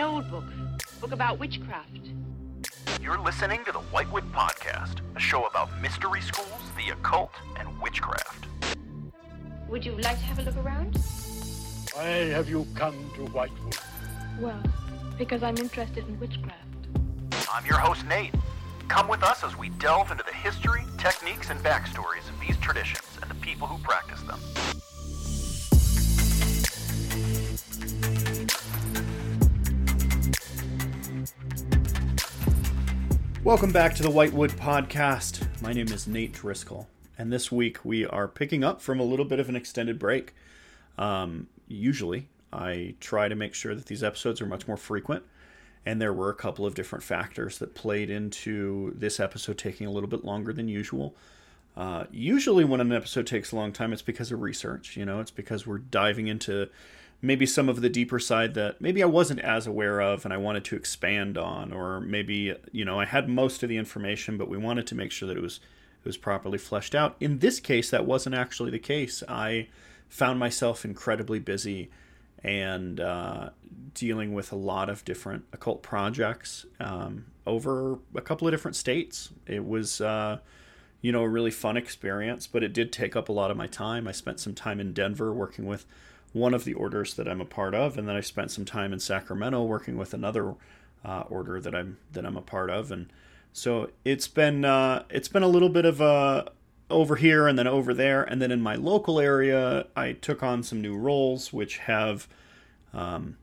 An old book. Book about witchcraft. You're listening to the Whitewood Podcast, a show about mystery schools, the occult, and witchcraft. Would you like to have a look around? Why have you come to Whitewood? Well, because I'm interested in witchcraft. I'm your host, Nate. Come with us as we delve into the history, techniques, and backstories of these traditions and the people who practice them. Welcome back to the Whitewood Podcast. My name is Nate Driscoll, and this week we are picking up from a little bit of an extended break. Um, usually, I try to make sure that these episodes are much more frequent, and there were a couple of different factors that played into this episode taking a little bit longer than usual. Uh, usually, when an episode takes a long time, it's because of research. You know, it's because we're diving into maybe some of the deeper side that maybe I wasn't as aware of and I wanted to expand on, or maybe you know I had most of the information, but we wanted to make sure that it was it was properly fleshed out. In this case, that wasn't actually the case. I found myself incredibly busy and uh, dealing with a lot of different occult projects um, over a couple of different states. It was. Uh, you know, a really fun experience, but it did take up a lot of my time. I spent some time in Denver working with one of the orders that I'm a part of, and then I spent some time in Sacramento working with another uh, order that I'm that I'm a part of, and so it's been uh, it's been a little bit of a over here and then over there, and then in my local area, I took on some new roles, which have um,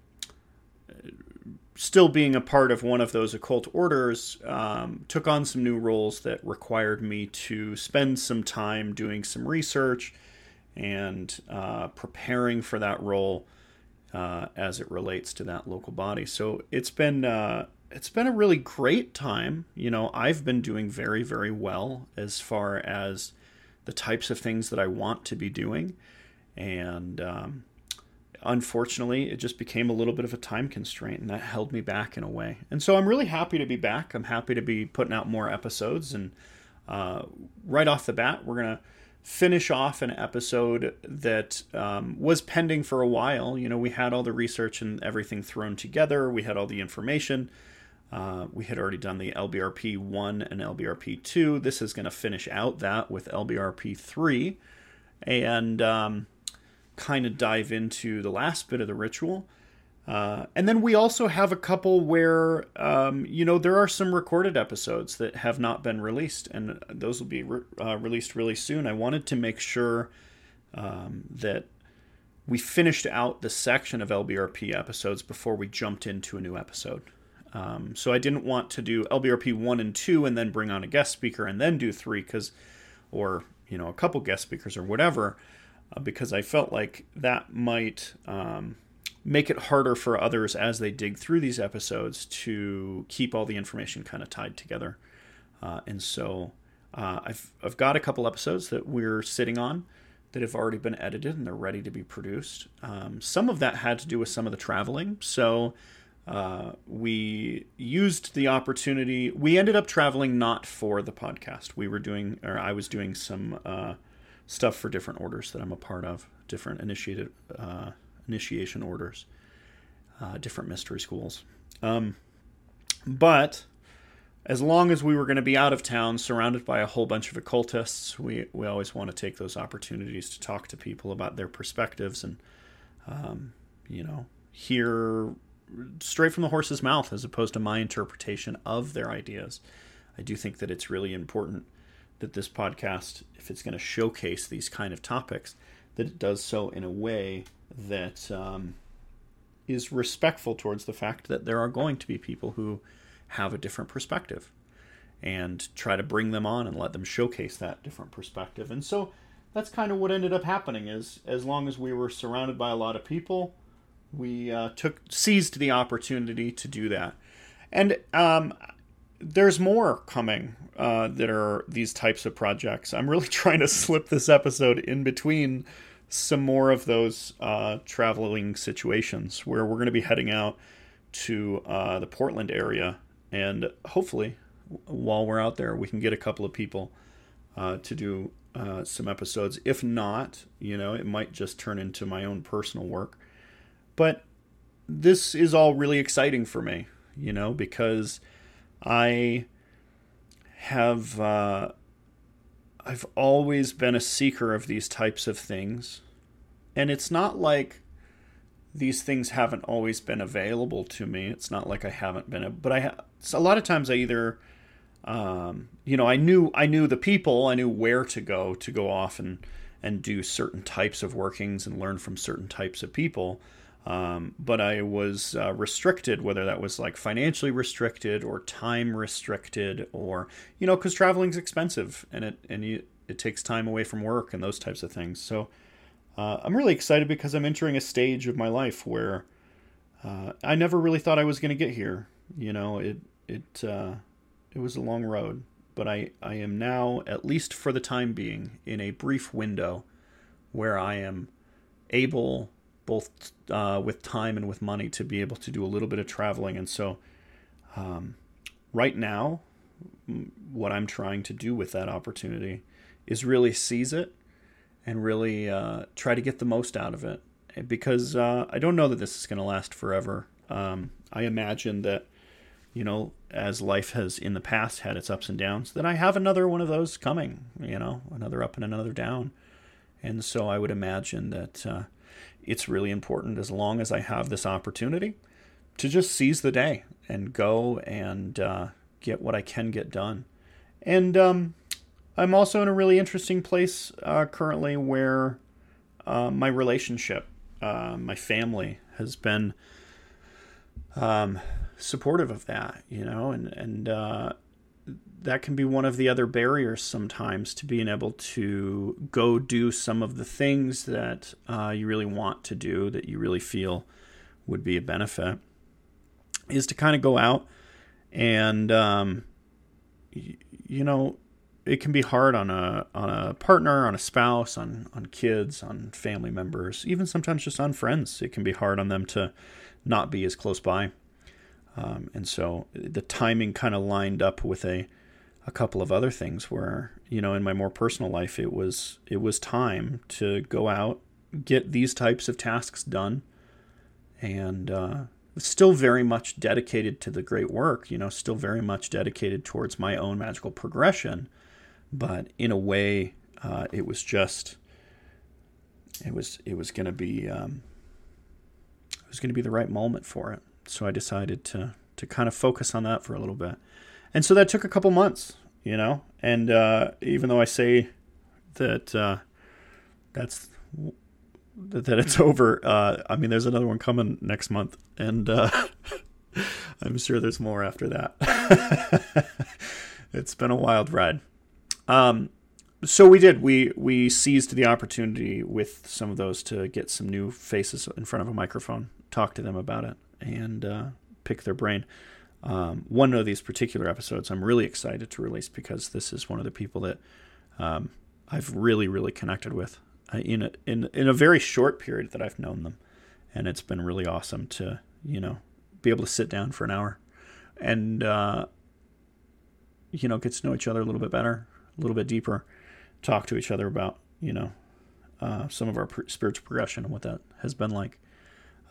still being a part of one of those occult orders, um, took on some new roles that required me to spend some time doing some research and uh, preparing for that role uh, as it relates to that local body. So it's been uh, it's been a really great time. You know, I've been doing very very well as far as the types of things that I want to be doing, and um, unfortunately, it just became a little bit of a time constraint, and that held me back in a way. And so I'm really happy to be back. I'm happy to be putting out more episodes, and uh, right off the bat, we're gonna finish off an episode that um, was pending for a while. You know, we had all the research and everything thrown together, we had all the information. Uh, we had already done the LBRP 1 and LBRP 2. This is going to finish out that with LBRP 3 and um, kind of dive into the last bit of the ritual. Uh, and then we also have a couple where, um, you know, there are some recorded episodes that have not been released, and those will be re- uh, released really soon. I wanted to make sure um, that we finished out the section of LBRP episodes before we jumped into a new episode. Um, so I didn't want to do LBRP 1 and 2 and then bring on a guest speaker and then do 3 because, or, you know, a couple guest speakers or whatever, uh, because I felt like that might um, make it harder for others as they dig through these episodes to keep all the information kind of tied together. Uh, and so uh, I've, I've got a couple episodes that we're sitting on that have already been edited and they're ready to be produced. Um, some of that had to do with some of the traveling. So uh, we used the opportunity. We ended up traveling not for the podcast. We were doing, or I was doing some uh, stuff for different orders that I'm a part of, different initiated uh, initiation orders, uh, different mystery schools. Um, but as long as we were going to be out of town, surrounded by a whole bunch of occultists, we we always want to take those opportunities to talk to people about their perspectives and, um, you know, hear straight from the horse's mouth as opposed to my interpretation of their ideas. I do think that it's really important that this podcast, if it's going to showcase these kind of topics, that it does so in a way that um, is respectful towards the fact that there are going to be people who have a different perspective and try to bring them on and let them showcase that different perspective. And so that's kind of what ended up happening is as long as we were surrounded by a lot of people, we uh, took seized the opportunity to do that. And um, there's more coming uh, that are these types of projects. I'm really trying to slip this episode in between some more of those uh, traveling situations where we're going to be heading out to uh, the Portland area, and hopefully, while we're out there, we can get a couple of people uh, to do uh, some episodes. If not, you know, it might just turn into my own personal work. But this is all really exciting for me, you know, because I have uh, I've always been a seeker of these types of things, and it's not like these things haven't always been available to me. It's not like I haven't been, but I ha- a lot of times I either, um, you know, I knew I knew the people, I knew where to go to go off and and do certain types of workings and learn from certain types of people. Um, but I was uh, restricted, whether that was like financially restricted or time restricted, or you know, because traveling's expensive and it and you, it takes time away from work and those types of things. So uh, I'm really excited because I'm entering a stage of my life where uh, I never really thought I was going to get here. You know, it it uh, it was a long road, but I I am now at least for the time being in a brief window where I am able both uh, with time and with money to be able to do a little bit of traveling. And so, um, right now, what I'm trying to do with that opportunity is really seize it and really uh, try to get the most out of it. Because uh, I don't know that this is going to last forever. Um, I imagine that, you know, as life has in the past had its ups and downs, that I have another one of those coming, you know, another up and another down. And so I would imagine that uh, it's really important as long as I have this opportunity to just seize the day and go and uh, get what I can get done. And um, I'm also in a really interesting place uh, currently where uh, my relationship, uh, my family has been um, supportive of that, you know, and, and uh, that can be one of the other barriers sometimes to being able to go do some of the things that uh, you really want to do that you really feel would be a benefit is to kind of go out and um, y- you know it can be hard on a on a partner on a spouse on on kids on family members even sometimes just on friends. It can be hard on them to not be as close by. Um, and so the timing kind of lined up with a a couple of other things where you know in my more personal life it was it was time to go out get these types of tasks done. And uh, still very much dedicated to the great work you know still very much dedicated towards my own magical progression. But in a way uh, it was just it was it was going to be um, it was going to be the right moment for it. So I decided to to kind of focus on that for a little bit and so that took a couple months, you know. And uh, even though I say that uh, that's that it's over, uh, I mean, there's another one coming next month, and uh, I'm sure there's more after that. it's been a wild ride. Um, so we did. We we seized the opportunity with some of those to get some new faces in front of a microphone, talk to them about it, and uh, pick their brain um, one of these particular episodes I'm really excited to release because this is one of the people that um, I've really, really connected with uh, in, a, in, in a very short period that I've known them. And it's been really awesome to, you know, be able to sit down for an hour and, uh, you know, get to know each other a little bit better, a little bit deeper, talk to each other about, you know, uh, some of our spiritual progression and what that has been like.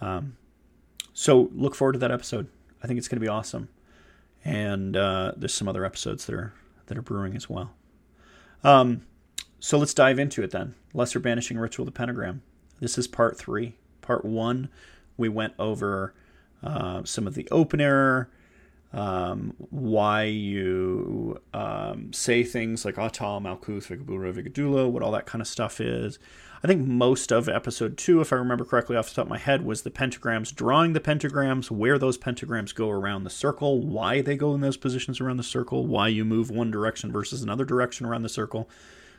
Um, so look forward to that episode. I think it's going to be awesome. And uh, there's some other episodes that are that are brewing as well. Um, so let's dive into it then. Lesser banishing ritual, the pentagram. This is part three. Part one, we went over uh, some of the opener, um, why you um, say things like Atal, Malkuth, ve-Geburah, ve-Gedulah, what all that kind of stuff is. I think most of episode two, if I remember correctly off the top of my head, was the pentagrams, drawing the pentagrams, where those pentagrams go around the circle, why they go in those positions around the circle, why you move one direction versus another direction around the circle,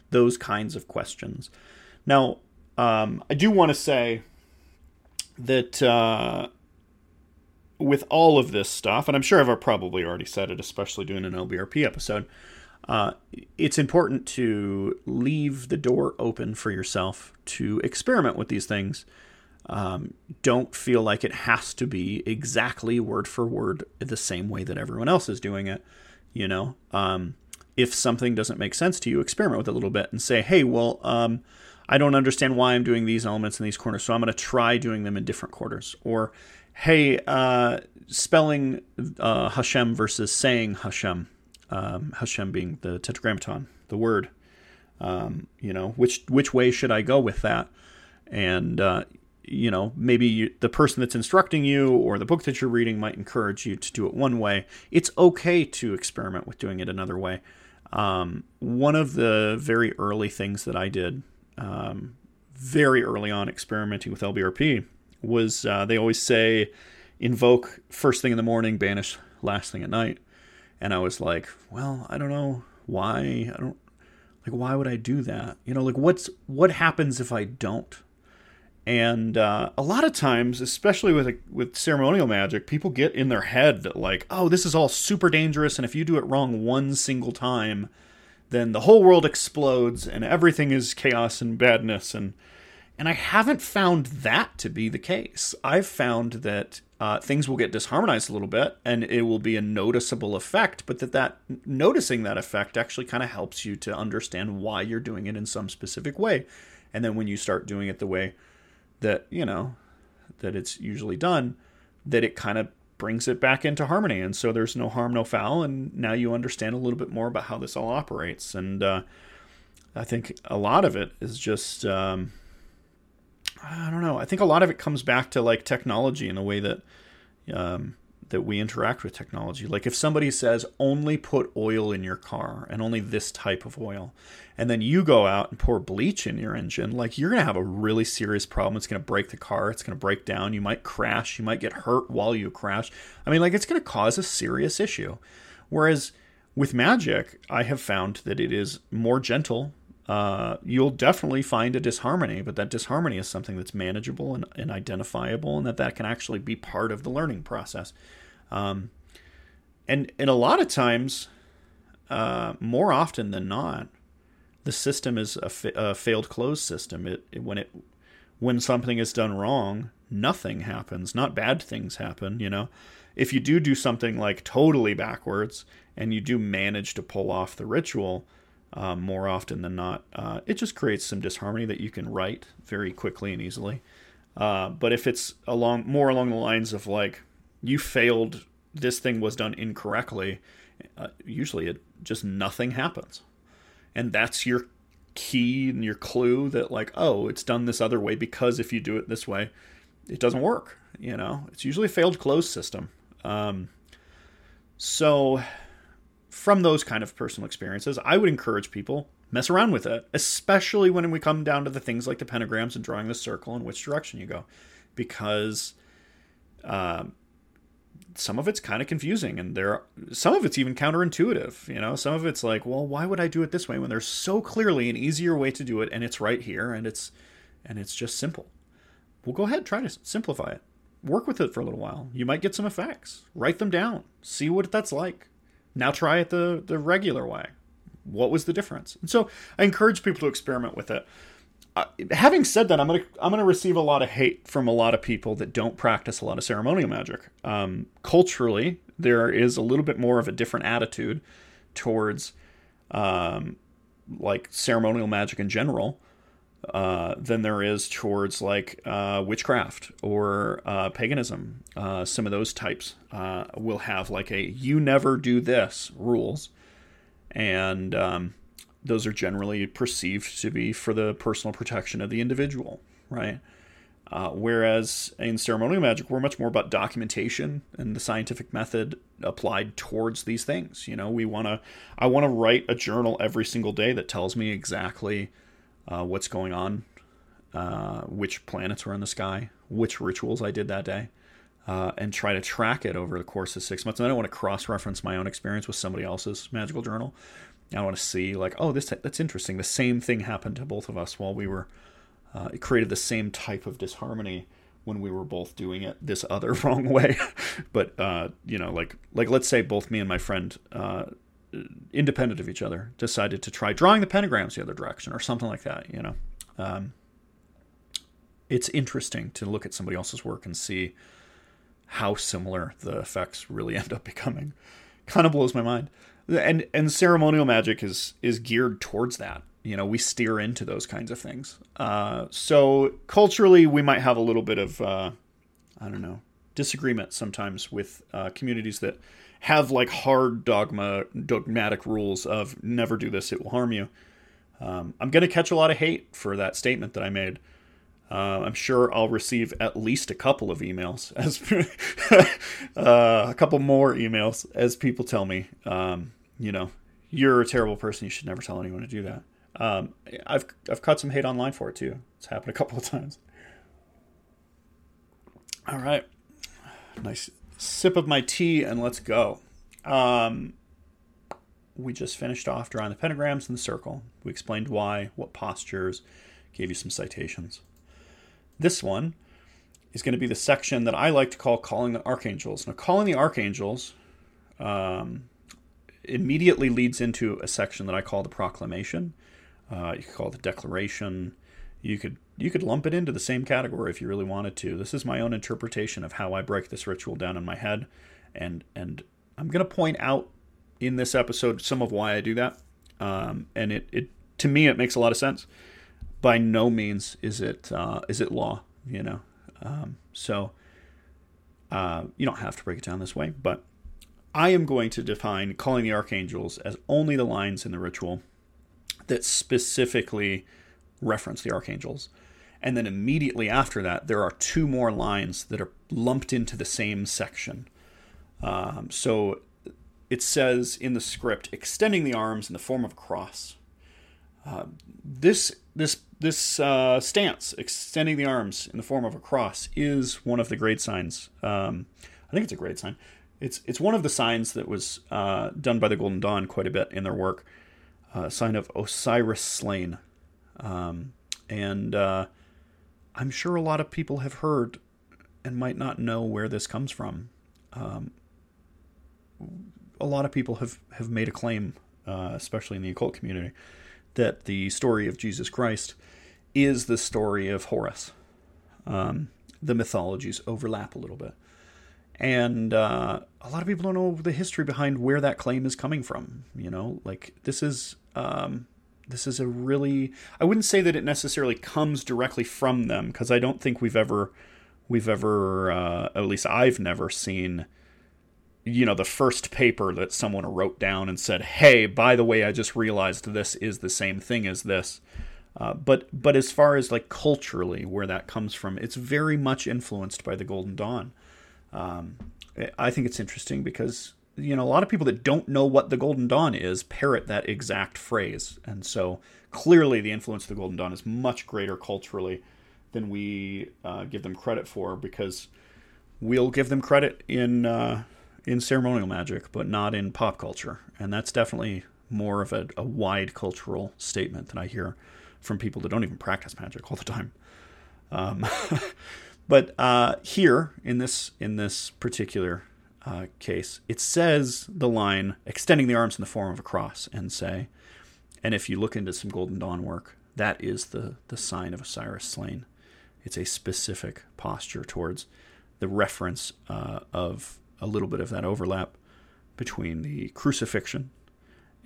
those kinds of questions. Now, um, I do want to say that uh, with all of this stuff, and I'm sure I've probably already said it, especially doing an LBRP episode, uh, it's important to leave the door open for yourself to experiment with these things. Um, don't feel like it has to be exactly word for word the same way that everyone else is doing it. You know, um, if something doesn't make sense to you, experiment with it a little bit and say, hey, well, um, I don't understand why I'm doing these elements in these corners, so I'm going to try doing them in different quarters. Or, hey, uh, spelling uh, Hashem versus saying Hashem, um, Hashem being the tetragrammaton, the word. Um, you know, which which way should I go with that? And uh, you know, maybe you, the person that's instructing you or the book that you're reading might encourage you to do it one way. It's okay to experiment with doing it another way. Um, one of the very early things that I did, um, very early on experimenting with LBRP, was uh, they always say invoke first thing in the morning, banish last thing at night. And I was like, well, I don't know why. I don't like why would I do that? You know, like what's what happens if I don't? And uh, a lot of times, especially with with ceremonial magic, people get in their head that like, oh, this is all super dangerous, and if you do it wrong one single time, then the whole world explodes and everything is chaos and badness. And and I haven't found that to be the case. I've found that uh, things will get disharmonized a little bit, and it will be a noticeable effect. But that that noticing that effect actually kind of helps you to understand why you're doing it in some specific way. And then when you start doing it the way that you know that it's usually done that it kind of brings it back into harmony and so there's no harm no foul and now you understand a little bit more about how this all operates and uh, i think a lot of it is just um, i don't know i think a lot of it comes back to like technology and the way that um, that we interact with technology. Like if somebody says only put oil in your car and only this type of oil, and then you go out and pour bleach in your engine, like you're to have a really serious problem. It's to break the car, it's to break down, you might crash, you might get hurt while you crash. I mean, like it's to cause a serious issue. Whereas with magic, I have found that it is more gentle. Uh, you'll definitely find a disharmony, but that disharmony is something that's manageable and, and identifiable, and that that can actually be part of the learning process. Um, and and a lot of times, uh, more often than not, the system is a, a failed closed system. It, it, when it when something is done wrong, nothing happens. Not bad things happen. You know, if you do do something like totally backwards and you do manage to pull off the ritual. Um, more often than not, uh, it just creates some disharmony that you can write very quickly and easily. Uh, but if it's along more along the lines of like you failed this thing was done incorrectly uh, usually it just nothing happens. And that's your key and your clue that like oh it's done this other way because if you do it this way it doesn't work you know? It's usually a failed closed system. Um, so from those kind of personal experiences i would encourage people mess around with it especially when we come down to the things like the pentagrams and drawing the circle and which direction you go because um, some of it's kind of confusing and there are, some of it's even counterintuitive you know? Some of it's like well why would i do it this way when there's so clearly an easier way to do it and it's right here and it's and it's just simple? Well go ahead try to simplify it. Work with it for a little while. You might get some effects. Write them down. See what that's like now try it the the regular way. What was the difference? And so i encourage people to experiment with it. Uh, having said that, I'm gonna I'm gonna receive a lot of hate from a lot of people that don't practice a lot of ceremonial magic. Um, culturally, there is a little bit more of a different attitude towards um, like ceremonial magic in general uh, than there is towards like uh, witchcraft or uh, paganism. Uh, some of those types uh, will have like a "you never do this" rules, and um, those are generally perceived to be for the personal protection of the individual, right? Whereas in ceremonial magic, we're much more about documentation and the scientific method applied towards these things. You know, we want to, I want to write a journal every single day that tells me exactly uh, what's going on, uh, which planets were in the sky, which rituals I did that day, uh, and try to track it over the course of six months. And I don't want to cross reference my own experience with somebody else's magical journal. I want to see like, oh, this that's interesting. The same thing happened to both of us while we were. Uh, it created the same type of disharmony when we were both doing it this other wrong way. but uh, you know, like like let's say both me and my friend, uh, independent of each other, decided to try drawing the pentagrams the other direction or something like that. You know, um, it's interesting to look at somebody else's work and see how similar the effects really end up becoming. Kind of blows my mind and and ceremonial magic is is geared towards that you know we steer into those kinds of things uh, so culturally we might have a little bit of uh, i don't know disagreement sometimes with uh, communities that have like hard dogma dogmatic rules of never do this; it will harm you. Um, I'm going to catch a lot of hate for that statement that I made. Uh, I'm sure I'll receive at least a couple of emails, as uh, a couple more emails, as people tell me, um, you know, you're a terrible person. You should never tell anyone to do that. Um, I've I've caught some hate online for it too. It's happened a couple of times. All right, nice sip of my tea, and let's go. Um, we just finished off drawing the pentagrams in the circle. We explained why, what postures, gave you some citations. This one is going to be the section that I like to call calling the archangels. Now, calling the archangels um, immediately leads into a section that I call the proclamation. Uh, you could call it the declaration. You could you could lump it into the same category if you really wanted to. This is my own interpretation of how I break this ritual down in my head, and and I'm going to point out in this episode some of why I do that. Um, and it, it to me it makes a lot of sense. By no means is it uh, is it law, you know. Um, so uh, you don't have to break it down this way, but I am going to define calling the archangels as only the lines in the ritual that specifically reference the archangels. And then immediately after that, there are two more lines that are lumped into the same section. Um, so it says in the script, extending the arms in the form of a cross. Uh, this this this uh, stance, extending the arms in the form of a cross, is one of the grade signs. Um, I think it's a grade sign. It's it's one of the signs that was uh, done by the Golden Dawn quite a bit in their work. Uh, sign of Osiris slain, um, and uh, I'm sure a lot of people have heard and might not know where this comes from. Um, a lot of people have, have made a claim, uh, especially in the occult community, that the story of Jesus Christ is the story of Horus. Um, the mythologies overlap a little bit. And uh, a lot of people don't know the history behind where that claim is coming from. You know, like this is um, this is a really I wouldn't say that it necessarily comes directly from them because I don't think we've ever we've ever uh, at least I've never seen you know the first paper that someone wrote down and said hey by the way i just realized this is the same thing as this. Uh, but but as far as like culturally where that comes from it's very much influenced by the golden dawn. Um, i think it's interesting because you know a lot of people that don't know what the golden dawn is parrot that exact phrase and so clearly the influence of the golden dawn is much greater culturally than we uh, give them credit for because we'll give them credit in uh, in ceremonial magic, but not in pop culture. And that's definitely more of a, a wide cultural statement that I hear from people that don't even practice magic all the time. Um, but uh, here in this in this particular uh, case, it says the line extending the arms in the form of a cross and say, and if you look into some Golden Dawn work, that is the the sign of Osiris slain. It's a specific posture towards the reference uh, of a little bit of that overlap between the crucifixion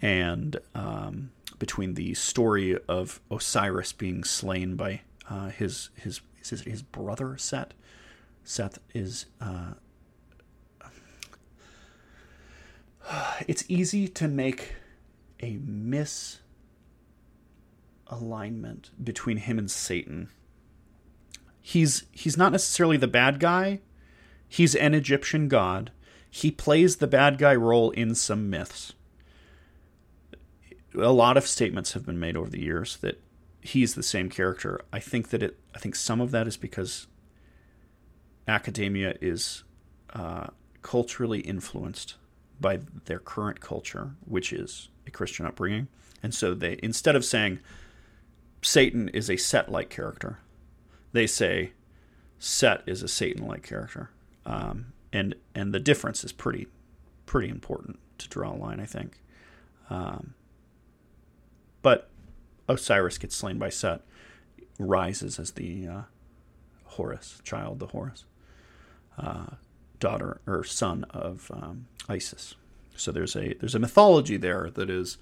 and um, between the story of Osiris being slain by uh, his his his his brother Set. Seth is. Uh, it's easy to make a misalignment between him and Satan. He's he's not necessarily the bad guy, He's an Egyptian god. He plays the bad guy role in some myths. A lot of statements have been made over the years that he's the same character. I think that it. I think some of that is because academia is uh, culturally influenced by their current culture, which is a Christian upbringing, and so they instead of saying Satan is a Set-like character, they say Set is a Satan-like character. Um, and and the difference is pretty pretty important to draw a line, I think. Um, but Osiris gets slain by Set, rises as the uh, Horus child, the Horus. Uh, daughter or son of um, Isis. So there's a there's a mythology there that is,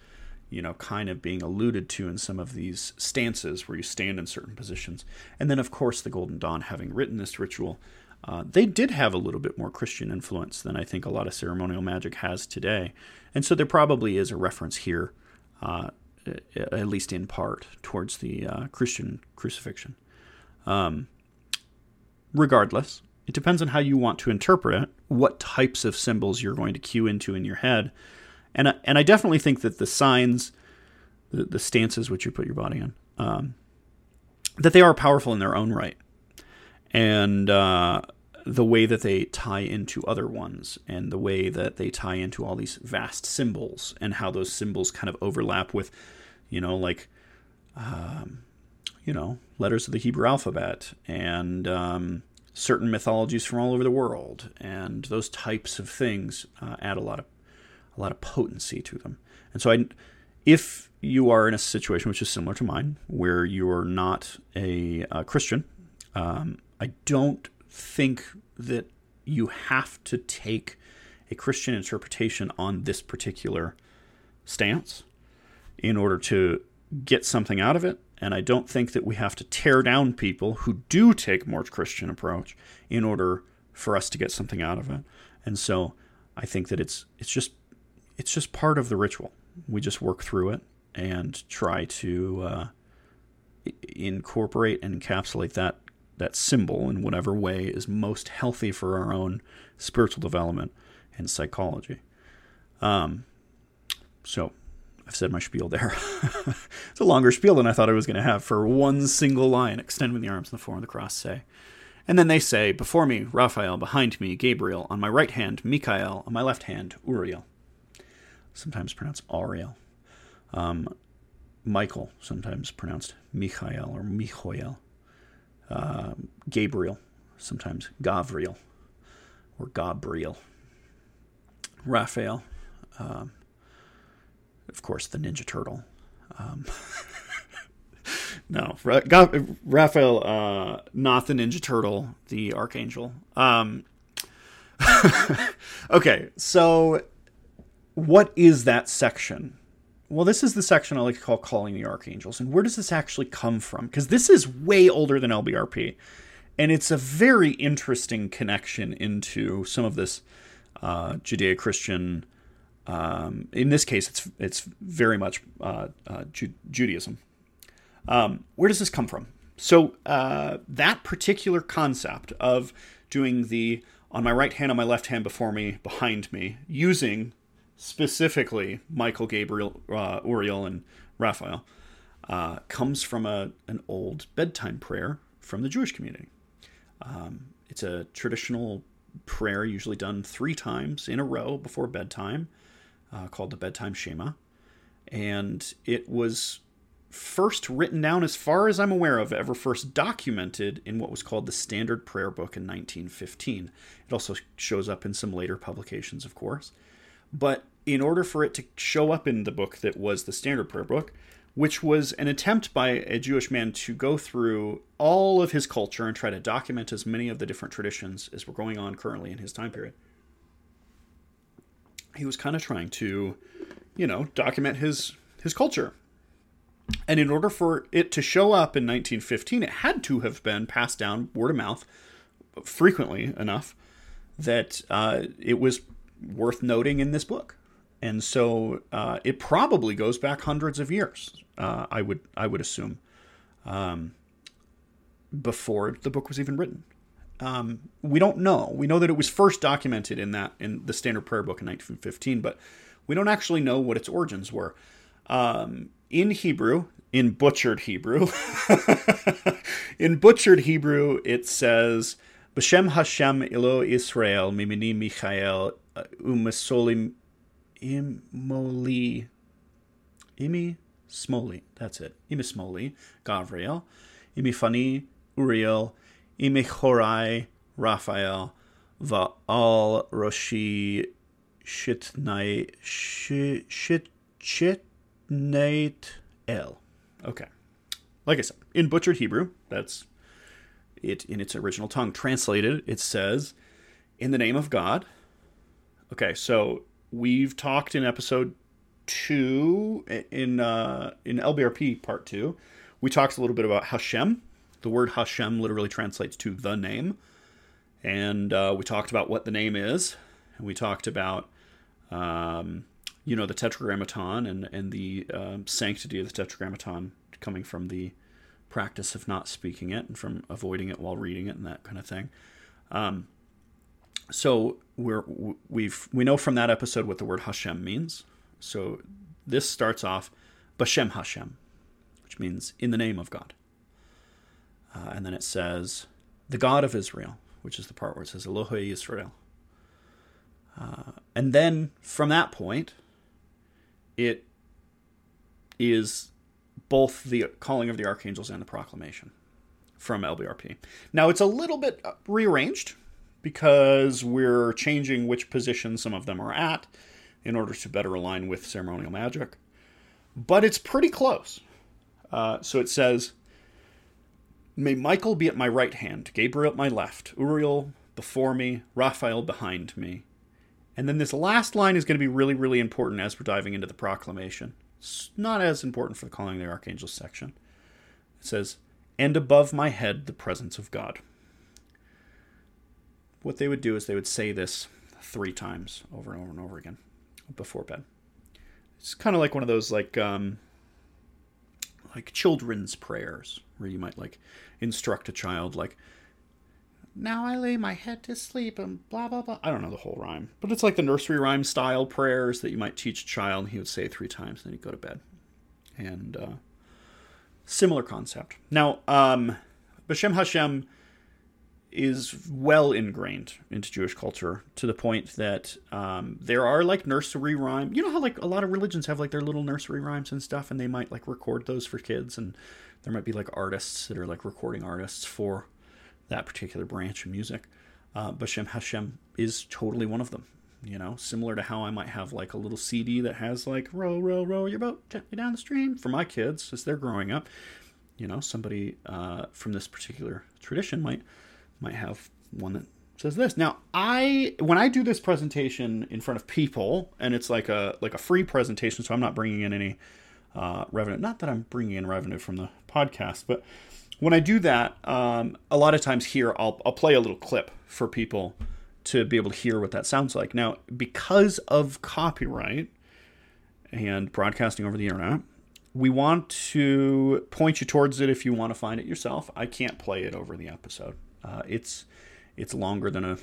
you know, kind of being alluded to in some of these stances where you stand in certain positions. And then, of course, the Golden Dawn, having written this ritual, uh, they did have a little bit more Christian influence than I think a lot of ceremonial magic has today. And so there probably is a reference here, uh, at least in part, towards the uh, Christian crucifixion. Um, regardless, it depends on how you want to interpret it, what types of symbols you're going to cue into in your head. And, and I definitely think that the signs, the, the stances which you put your body in, um, that they are powerful in their own right. And uh, the way that they tie into other ones and the way that they tie into all these vast symbols and how those symbols kind of overlap with, you know, like, um, you know, letters of the Hebrew alphabet and um, certain mythologies from all over the world, and those types of things uh, add a lot of a lot of potency to them. And so, I, if you are in a situation which is similar to mine, where you are not a, a Christian, um, I don't think that you have to take a Christian interpretation on this particular stance in order to get something out of it. And I don't think that we have to tear down people who do take more Christian approach in order for us to get something out of it. And so I think that it's it's just it's just part of the ritual. We just work through it and try to uh, incorporate and encapsulate that that symbol in whatever way is most healthy for our own spiritual development and psychology. Um, so I've said my spiel there. it's a longer spiel than I thought I was going to have for one single line. Extend the arms in the form of the cross, say. And then they say, Before me, Raphael, behind me, Gabriel, on my right hand, Michael, on my left hand, Uriel. Sometimes pronounced Ariel. Um, Michael, sometimes pronounced Michael or Michoel uh, Gabriel, sometimes Gavriel or Gabriel, Raphael, um, of course, the Ninja Turtle. Um, no, Ra- Raphael, uh, not the Ninja Turtle, the Archangel. Um, okay, so what is that section? well, this is the section I like to call Calling the Archangels. And where does this actually come from? Because this is way older than LBRP. And it's a very interesting connection into some of this uh, Judeo Christian. Um, in this case, it's it's very much uh, uh, Ju- Judaism. Um, where does this come from? So uh, that particular concept of doing the on my right hand, on my left hand, before me, behind me, using specifically Michael, Gabriel, uh, Uriel, and Raphael, uh, comes from a, an old bedtime prayer from the Jewish community. Um, it's a traditional prayer, usually done three times in a row before bedtime, uh, called the Bedtime Shema. And it was first written down, as far as I'm aware of, ever first documented in what was called the Standard Prayer Book in 1915. It also shows up in some later publications, of course. But in order for it to show up in the book that was the standard prayer book, which was an attempt by a Jewish man to go through all of his culture and try to document as many of the different traditions as were going on currently in his time period. He was kind of trying to, you know, document his his culture. And in order for it to show up in 1915, it had to have been passed down word of mouth frequently enough that uh, it was worth noting in this book. And so uh, it probably goes back hundreds of years. Uh, I would I would assume um, before the book was even written. Um, we don't know. We know that it was first documented in that in the Standard Prayer Book in 1915, but we don't actually know what its origins were. Um, in Hebrew, in butchered Hebrew, in butchered Hebrew, it says, "B'Shem Hashem Elo Israel Mimini Michael Umasolim Imoli. Imi Smoli. That's it. Imi Smoli. Gavriel. Imi Fani. Uriel. Imi Chorai. Raphael. Va'al Roshi. Shitnai. Shit. Shitnait El. Okay. Like I said, in butchered Hebrew, that's it in its original tongue. Translated, it says, In the name of God. Okay, so we've talked in episode two in uh, in LBRP part two. We talked a little bit about Hashem. The word Hashem literally translates to the name, and uh, we talked about what the name is, and we talked about um, you know the Tetragrammaton and and the um, sanctity of the Tetragrammaton coming from the practice of not speaking it and from avoiding it while reading it and that kind of thing. Um, so we're we've we know from that episode what the word Hashem means. So this starts off Bashem Hashem, which means in the name of God. Uh, and then it says the God of Israel, which is the part where it says Elohei Israel. Uh, and then from that point, it is both the calling of the archangels and the proclamation from LBRP. Now it's a little bit uh, rearranged because we're changing which position some of them are at in order to better align with ceremonial magic. But it's pretty close. Uh, so it says, May Michael be at my right hand, Gabriel at my left, Uriel before me, Raphael behind me. And then this last line is going to be really, really important as we're diving into the proclamation. It's not as important for the calling of the archangels section. It says, And above my head, the presence of God what they would do is they would say this three times over and over and over again before bed. It's kind of like one of those like um, like children's prayers where you might like instruct a child like now I lay my head to sleep and blah blah blah. I don't know the whole rhyme, but it's like the nursery rhyme style prayers that you might teach a child. and He would say three times, and then he'd go to bed, and uh, similar concept. Now, um, Bashem Hashem is well ingrained into Jewish culture to the point that um, there are like nursery rhyme. You know how like a lot of religions have like their little nursery rhymes and stuff, and they might like record those for kids, and there might be like artists that are like recording artists for that particular branch of music. Uh, Bashem Hashem is totally one of them. You know, similar to how I might have like a little CD that has like row, row, row your boat gently down the stream for my kids as they're growing up. You know, somebody uh, from this particular tradition might might have one that says this. Now, I when I do this presentation in front of people, and it's like a like a free presentation, so I'm not bringing in any uh, revenue. Not that I'm bringing in revenue from the podcast, but when I do that, um, a lot of times here I'll I'll play a little clip for people to be able to hear what that sounds like. Now, because of copyright and broadcasting over the internet, we want to point you towards it if you want to find it yourself. I can't play it over the episode. Uh, it's it's longer than a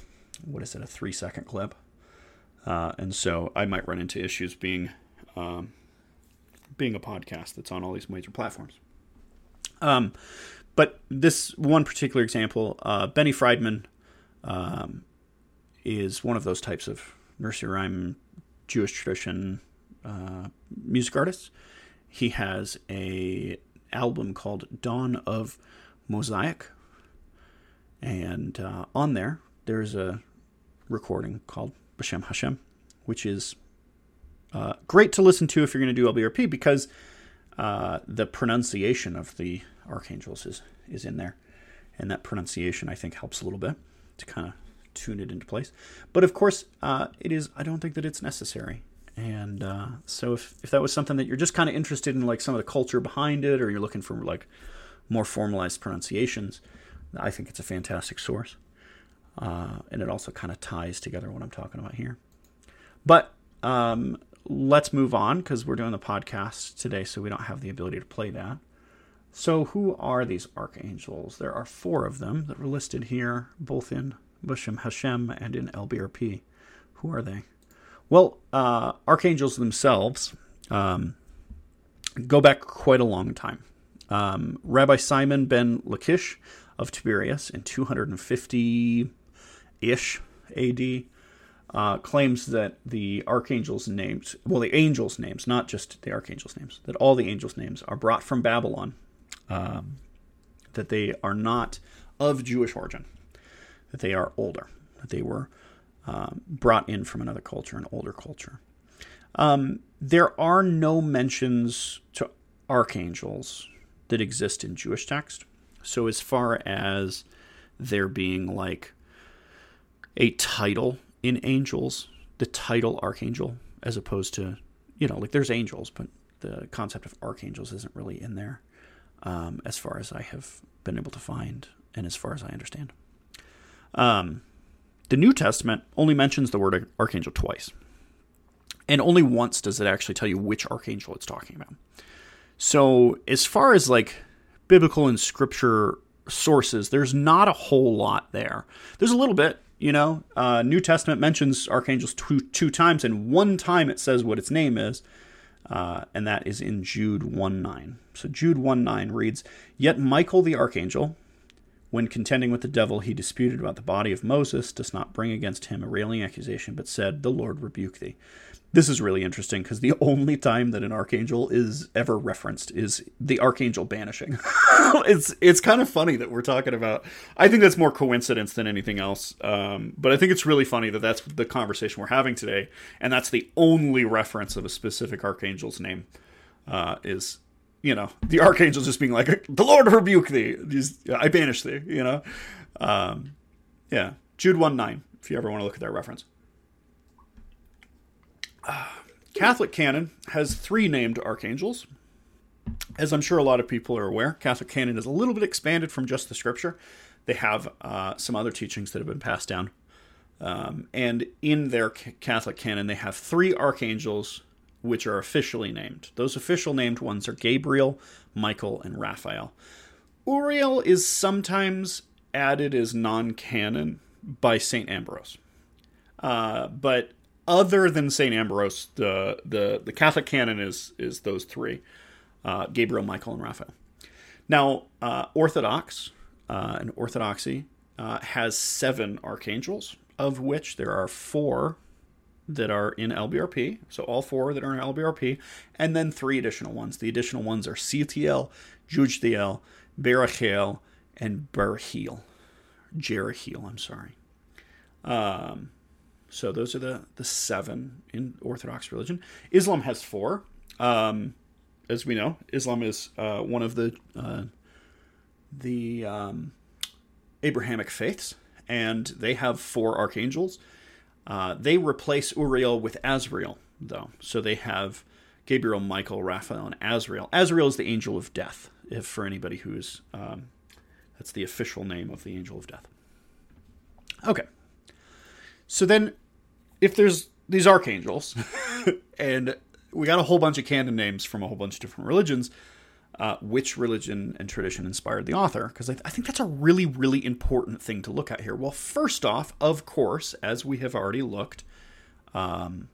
what is it a three second clip, uh, and so I might run into issues being um, being a podcast that's on all these major platforms. Um, but this one particular example, uh, Benny Friedman, um, is one of those types of nursery rhyme Jewish tradition uh, music artists. He has a album called Dawn of Mosaic, and uh, on there, there's a recording called Bashem Hashem, which is uh, great to listen to if you're going to do LBRP because uh, the pronunciation of the archangels is, is in there. And that pronunciation, I think, helps a little bit to kind of tune it into place. But of course, uh, it is, I don't think that it's necessary. And uh, so if, if that was something that you're just kind of interested in, like some of the culture behind it, or you're looking for like more formalized pronunciations, I think it's a fantastic source. Uh, and it also kind of ties together what I'm talking about here. But um, let's move on because we're doing the podcast today, so we don't have the ability to play that. So, who are these archangels? There are four of them that are listed here, both in Bashem Hashem and in LBRP. Who are they? Well, uh, archangels themselves um, go back quite a long time. Um, Rabbi Simon ben Lakish of Tiberias in 250 ish AD. Uh, claims that the archangels' names, well, the angels' names, not just the archangels' names, that all the angels' names are brought from Babylon, um, that they are not of Jewish origin, that they are older, that they were um, brought in from another culture, an older culture. Um, there are no mentions to archangels that exist in Jewish text. So as far as there being like a title in angels, the title archangel, as opposed to, you know, like there's angels, but the concept of archangels isn't really in there, um, as far as I have been able to find and as far as I understand. Um, The New Testament only mentions the word archangel twice. And only once does it actually tell you which archangel it's talking about. So, as far as like biblical and scripture sources, there's not a whole lot there. There's a little bit, you know. Uh, New Testament mentions archangels two, two times, and one time it says what its name is, uh, and that is in Jude 1 9. So, Jude 1 9 reads, Yet Michael the archangel, when contending with the devil, he disputed about the body of Moses, does not bring against him a railing accusation, but said, The Lord rebuke thee. This is really interesting because the only time that an archangel is ever referenced is the archangel banishing. it's it's kind of funny that we're talking about. I think that's more coincidence than anything else. Um, but I think it's really funny that that's the conversation we're having today, and that's the only reference of a specific archangel's name. Uh, is you know the archangel just being like, "The Lord rebuke thee," I banish thee. You know, um, yeah. Jude one nine. If you ever want to look at that reference. Catholic canon has three named archangels. As I'm sure a lot of people are aware, Catholic canon is a little bit expanded from just the scripture. They have uh, some other teachings that have been passed down. Um, and in their Catholic canon, they have three archangels which are officially named. Those official named ones are Gabriel, Michael, and Raphael. Uriel is sometimes added as non canon by St. Ambrose. Uh, but other than Saint Ambrose, the the the Catholic canon is is those three: uh, Gabriel, Michael, and Raphael. Now, uh, Orthodox uh, and Orthodoxy uh, has seven archangels, of which there are four that are in LBRP. So all four that are in LBRP, and then three additional ones. The additional ones are Sealtiel, Jegudiel, Barachiel, and Barahiel. Jerahiel, I'm sorry. Um, so those are the the seven in Orthodox religion. Islam has four. Um, as we know, Islam is uh, one of the uh, the um, Abrahamic faiths, and they have four archangels. Uh, they replace Uriel with Azrael, though. So they have Gabriel, Michael, Raphael, and Azrael. Azrael is the angel of death, if for anybody who's um, that's the official name of the angel of death. Okay. So then if there's these archangels, and we got a whole bunch of canon names from a whole bunch of different religions, uh, which religion and tradition inspired the author? Because I, th- I, think that's a really, really important thing to look at here. Well, first off, of course, as we have already looked, um,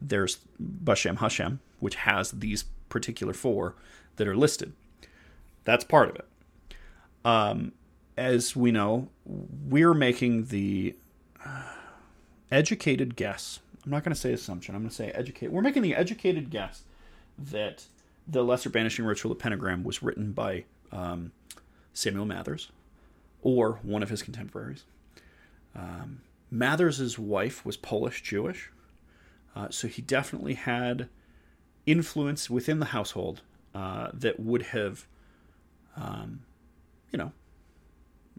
there's Bashem Hashem, which has these particular four that are listed. That's part of it. Um, as we know, we're making the. Uh, educated guess. I'm not going to say assumption. I'm going to say educate. We're making the educated guess that the Lesser Banishing Ritual of Pentagram was written by um, Samuel Mathers or one of his contemporaries. Um, Mathers' wife was Polish Jewish, uh, so he definitely had influence within the household uh, that would have, um, you know,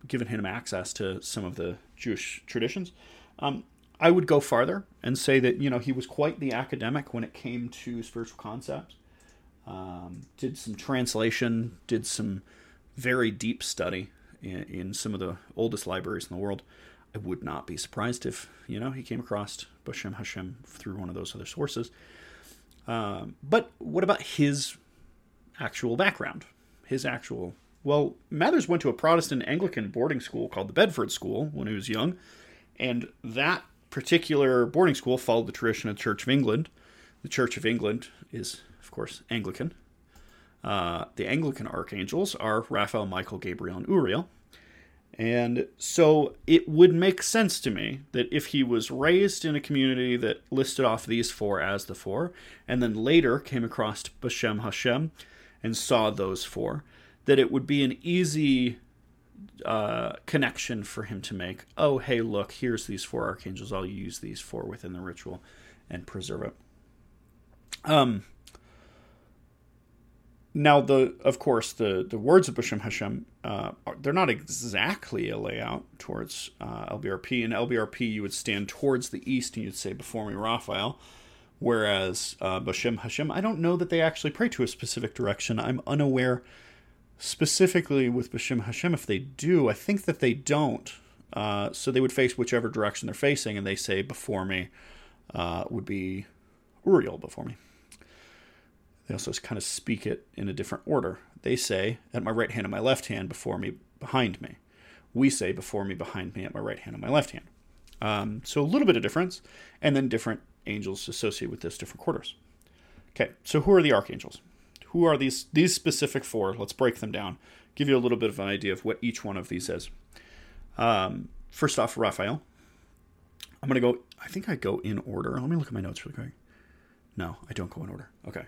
given him access to some of the Jewish traditions. Um, I would go farther and say that you know he was quite the academic when it came to spiritual concepts. Um, did some translation, did some very deep study in, in, some of the oldest libraries in the world. I would not be surprised if you know he came across Bashem Hashem through one of those other sources. Um, but what about his actual background? His actual well, Mathers went to a Protestant Anglican boarding school called the Bedford School when he was young, and that particular boarding school followed the tradition of the Church of England. The Church of England is, of course, Anglican. Uh, the Anglican archangels are Raphael, Michael, Gabriel, and Uriel. And so it would make sense to me that if he was raised in a community that listed off these four as the four, and then later came across Bashem Hashem and saw those four, that it would be an easy uh, connection for him to make. Oh, hey, look, here's these four archangels. I'll use these four within the ritual and preserve it. Um. Now, the of course the the words of Bashem Hashem, uh, they're not exactly a layout towards uh, LBRP. In LBRP, you would stand towards the east and you'd say, "Before me, Raphael." Whereas uh, Bashem Hashem, I don't know that they actually pray to a specific direction. I'm unaware specifically with Bashem Hashem, if they do, I think that they don't. Uh, so they would face whichever direction they're facing, and they say before me uh, would be Uriel before me. They also kind of speak it in a different order. They say at my right hand and my left hand, before me, behind me. We say before me, behind me, at my right hand and my left hand. Um, so a little bit of difference, and then different angels associated with those different quarters. Okay, so who are the archangels? Who are these these specific four? Let's break them down. Give you a little bit of an idea of what each one of these is. Um, first off, Raphael. I'm gonna go. I think I go in order. Let me look at my notes really quick. No, I don't go in order. Okay.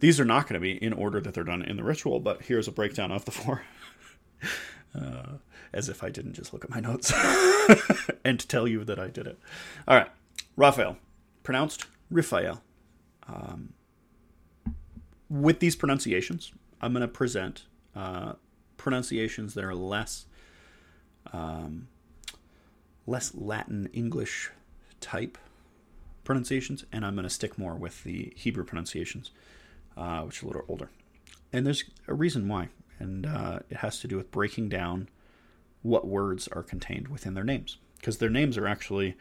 These are not going to be in order that they're done in the ritual, but here's a breakdown of the four. Uh, as if I didn't just look at my notes and tell you that I did it. All right. Raphael, pronounced Raphael. Um, with these pronunciations, I'm going to present uh, pronunciations that are less um, less Latin English type pronunciations, and I'm going to stick more with the Hebrew pronunciations, uh, which are a little older. And there's a reason why, and uh, it has to do with breaking down what words are contained within their names, because their names are actually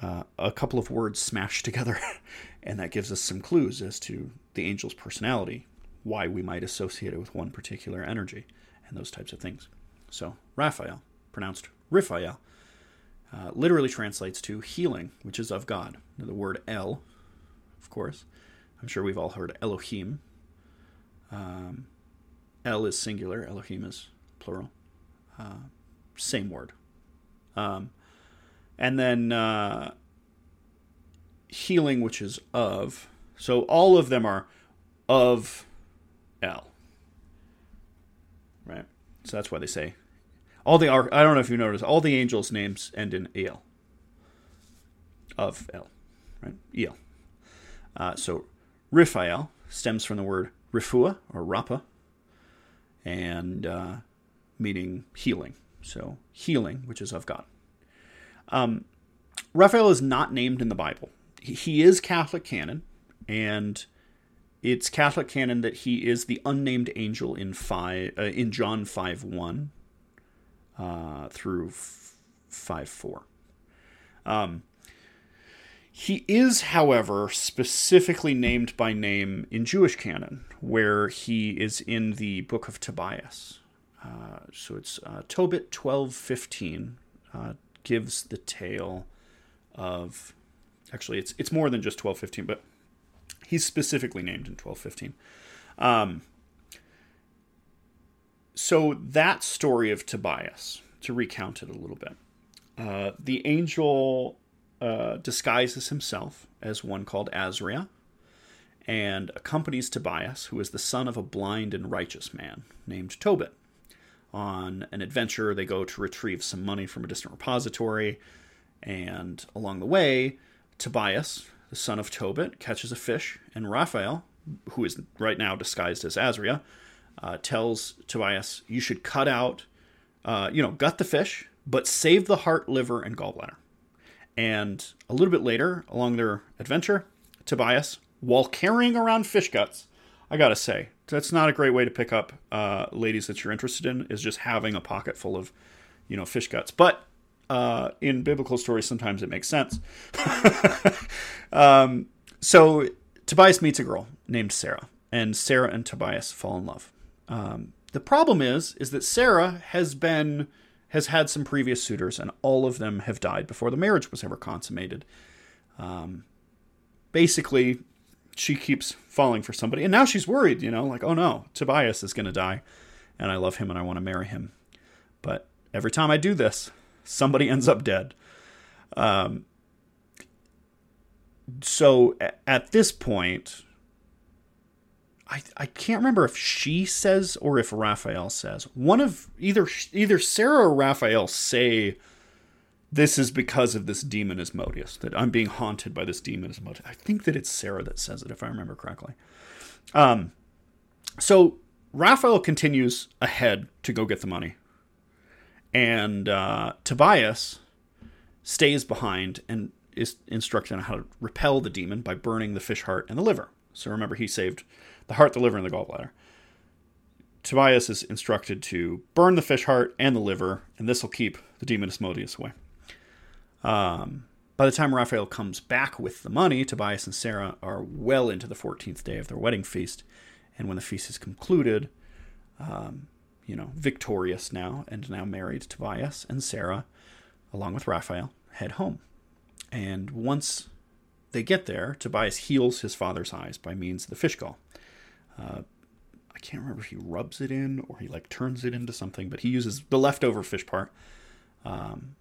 uh, a couple of words smashed together, and that gives us some clues as to the angel's personality, why we might associate it with one particular energy, and those types of things. So, Raphael, pronounced Raphael, uh, literally translates to healing, which is of God. Now, the word El, of course, I'm sure we've all heard Elohim. Um, El is singular, Elohim is plural. Uh, same word. Um, and then uh, healing, which is of. So all of them are of El. Right? So that's why they say all the I don't know if you noticed all the angels' names end in El. Of El, right? El. Uh, so Raphael stems from the word Rifua or Rapa, and uh, meaning healing. So healing, which is of God. Um, Raphael is not named in the Bible. He is Catholic canon, and it's Catholic canon that he is the unnamed angel in five uh, in John five one uh, through f- five four. Um, he is, however, specifically named by name in Jewish canon, where he is in the book of Tobias. Uh, so it's uh, Tobit twelve fifteen uh, gives the tale of. Actually, it's it's more than just twelve fifteen, but he's specifically named in twelve fifteen. Um, so that story of Tobias, to recount it a little bit, uh, the angel uh, disguises himself as one called Azria and accompanies Tobias, who is the son of a blind and righteous man named Tobit. On an adventure, they go to retrieve some money from a distant repository, and along the way, Tobias, the son of Tobit, catches a fish, and Raphael, who is right now disguised as Azria, uh, tells Tobias, You should cut out, uh, you know, gut the fish, but save the heart, liver, and gallbladder. And a little bit later, along their adventure, Tobias, while carrying around fish guts, I gotta say, that's not a great way to pick up uh, ladies that you're interested in, is just having a pocket full of, you know, fish guts. But uh, in biblical stories, sometimes it makes sense. um, so Tobias meets a girl named Sarah, and Sarah and Tobias fall in love. Um, the problem is, is that Sarah has been has had some previous suitors, and all of them have died before the marriage was ever consummated. Um, basically, she keeps falling for somebody, and now she's worried. You know, like, oh no, Tobias is going to die, and I love him and I want to marry him. But every time I do this, somebody ends up dead. Um, so at this point, I, I can't remember if she says or if Raphael says. One of either either Sarah or Raphael say this is because of this demon Asmodeus, that I'm being haunted by this demon Asmodeus. I think that it's Sarah that says it, if I remember correctly. Um, so Raphael continues ahead to go get the money. And uh, Tobias stays behind and is instructed on how to repel the demon by burning the fish heart and the liver. So remember, he saved the heart, the liver, and the gallbladder. Tobias is instructed to burn the fish heart and the liver, and this will keep the demon Asmodeus away. Um, by the time Raphael comes back with the money, Tobias and Sarah are well into the 14th day of their wedding feast. And when the feast is concluded, um, you know, victorious now and now married, Tobias and Sarah, along with Raphael, head home. And once they get there, Tobias heals his father's eyes by means of the fish gall. Uh, I can't remember if he rubs it in or he like turns it into something, but he uses the leftover fish part um,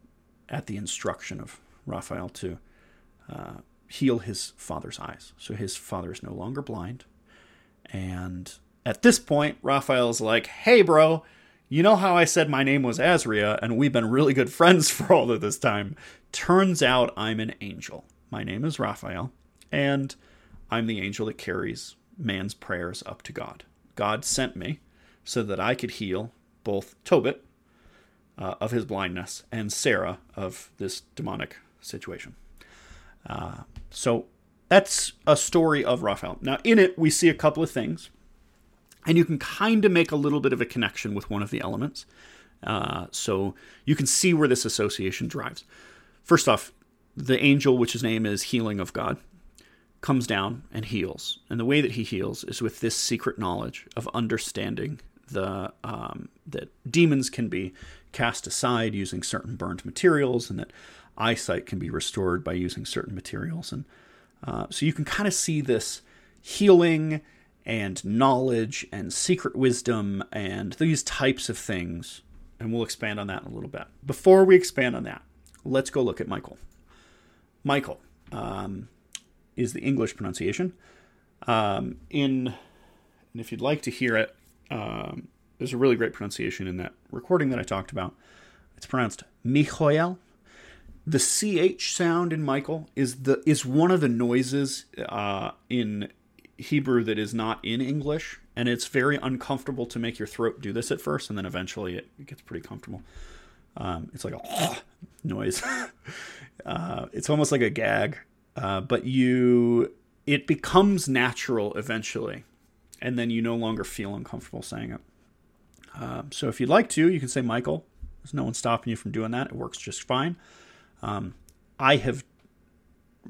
at the instruction of Raphael to uh, heal his father's eyes. So his father is no longer blind. And at this point, Raphael's like, hey, bro, you know how I said my name was Azria and we've been really good friends for all of this time? Turns out I'm an angel. My name is Raphael, and I'm the angel that carries man's prayers up to God. God sent me so that I could heal both Tobit uh, of his blindness and Sarah of this demonic situation. Uh, so that's a story of Raphael. Now, in it, we see a couple of things, and you can kind of make a little bit of a connection with one of the elements. Uh, so you can see where this association drives. First off, the angel, which his name is Healing of God, comes down and heals. And the way that he heals is with this secret knowledge of understanding the um, that demons can be cast aside using certain burned materials, and that eyesight can be restored by using certain materials. And uh, so you can kind of see this healing and knowledge and secret wisdom and these types of things. And we'll expand on that in a little bit. Before we expand on that, let's go look at Michael. Michael um, is the English pronunciation. Um, in, and if you'd like to hear it, um, there's a really great pronunciation in that recording that I talked about. It's pronounced Michoel, the ch sound in Michael is the is one of the noises uh, in Hebrew that is not in English, and it's very uncomfortable to make your throat do this at first, and then eventually it, it gets pretty comfortable. Um, it's like a noise. uh, it's almost like a gag, uh, but you it becomes natural eventually, and then you no longer feel uncomfortable saying it. Um, so if you'd like to, you can say Michael. There's no one stopping you from doing that. It works just fine. Um, I have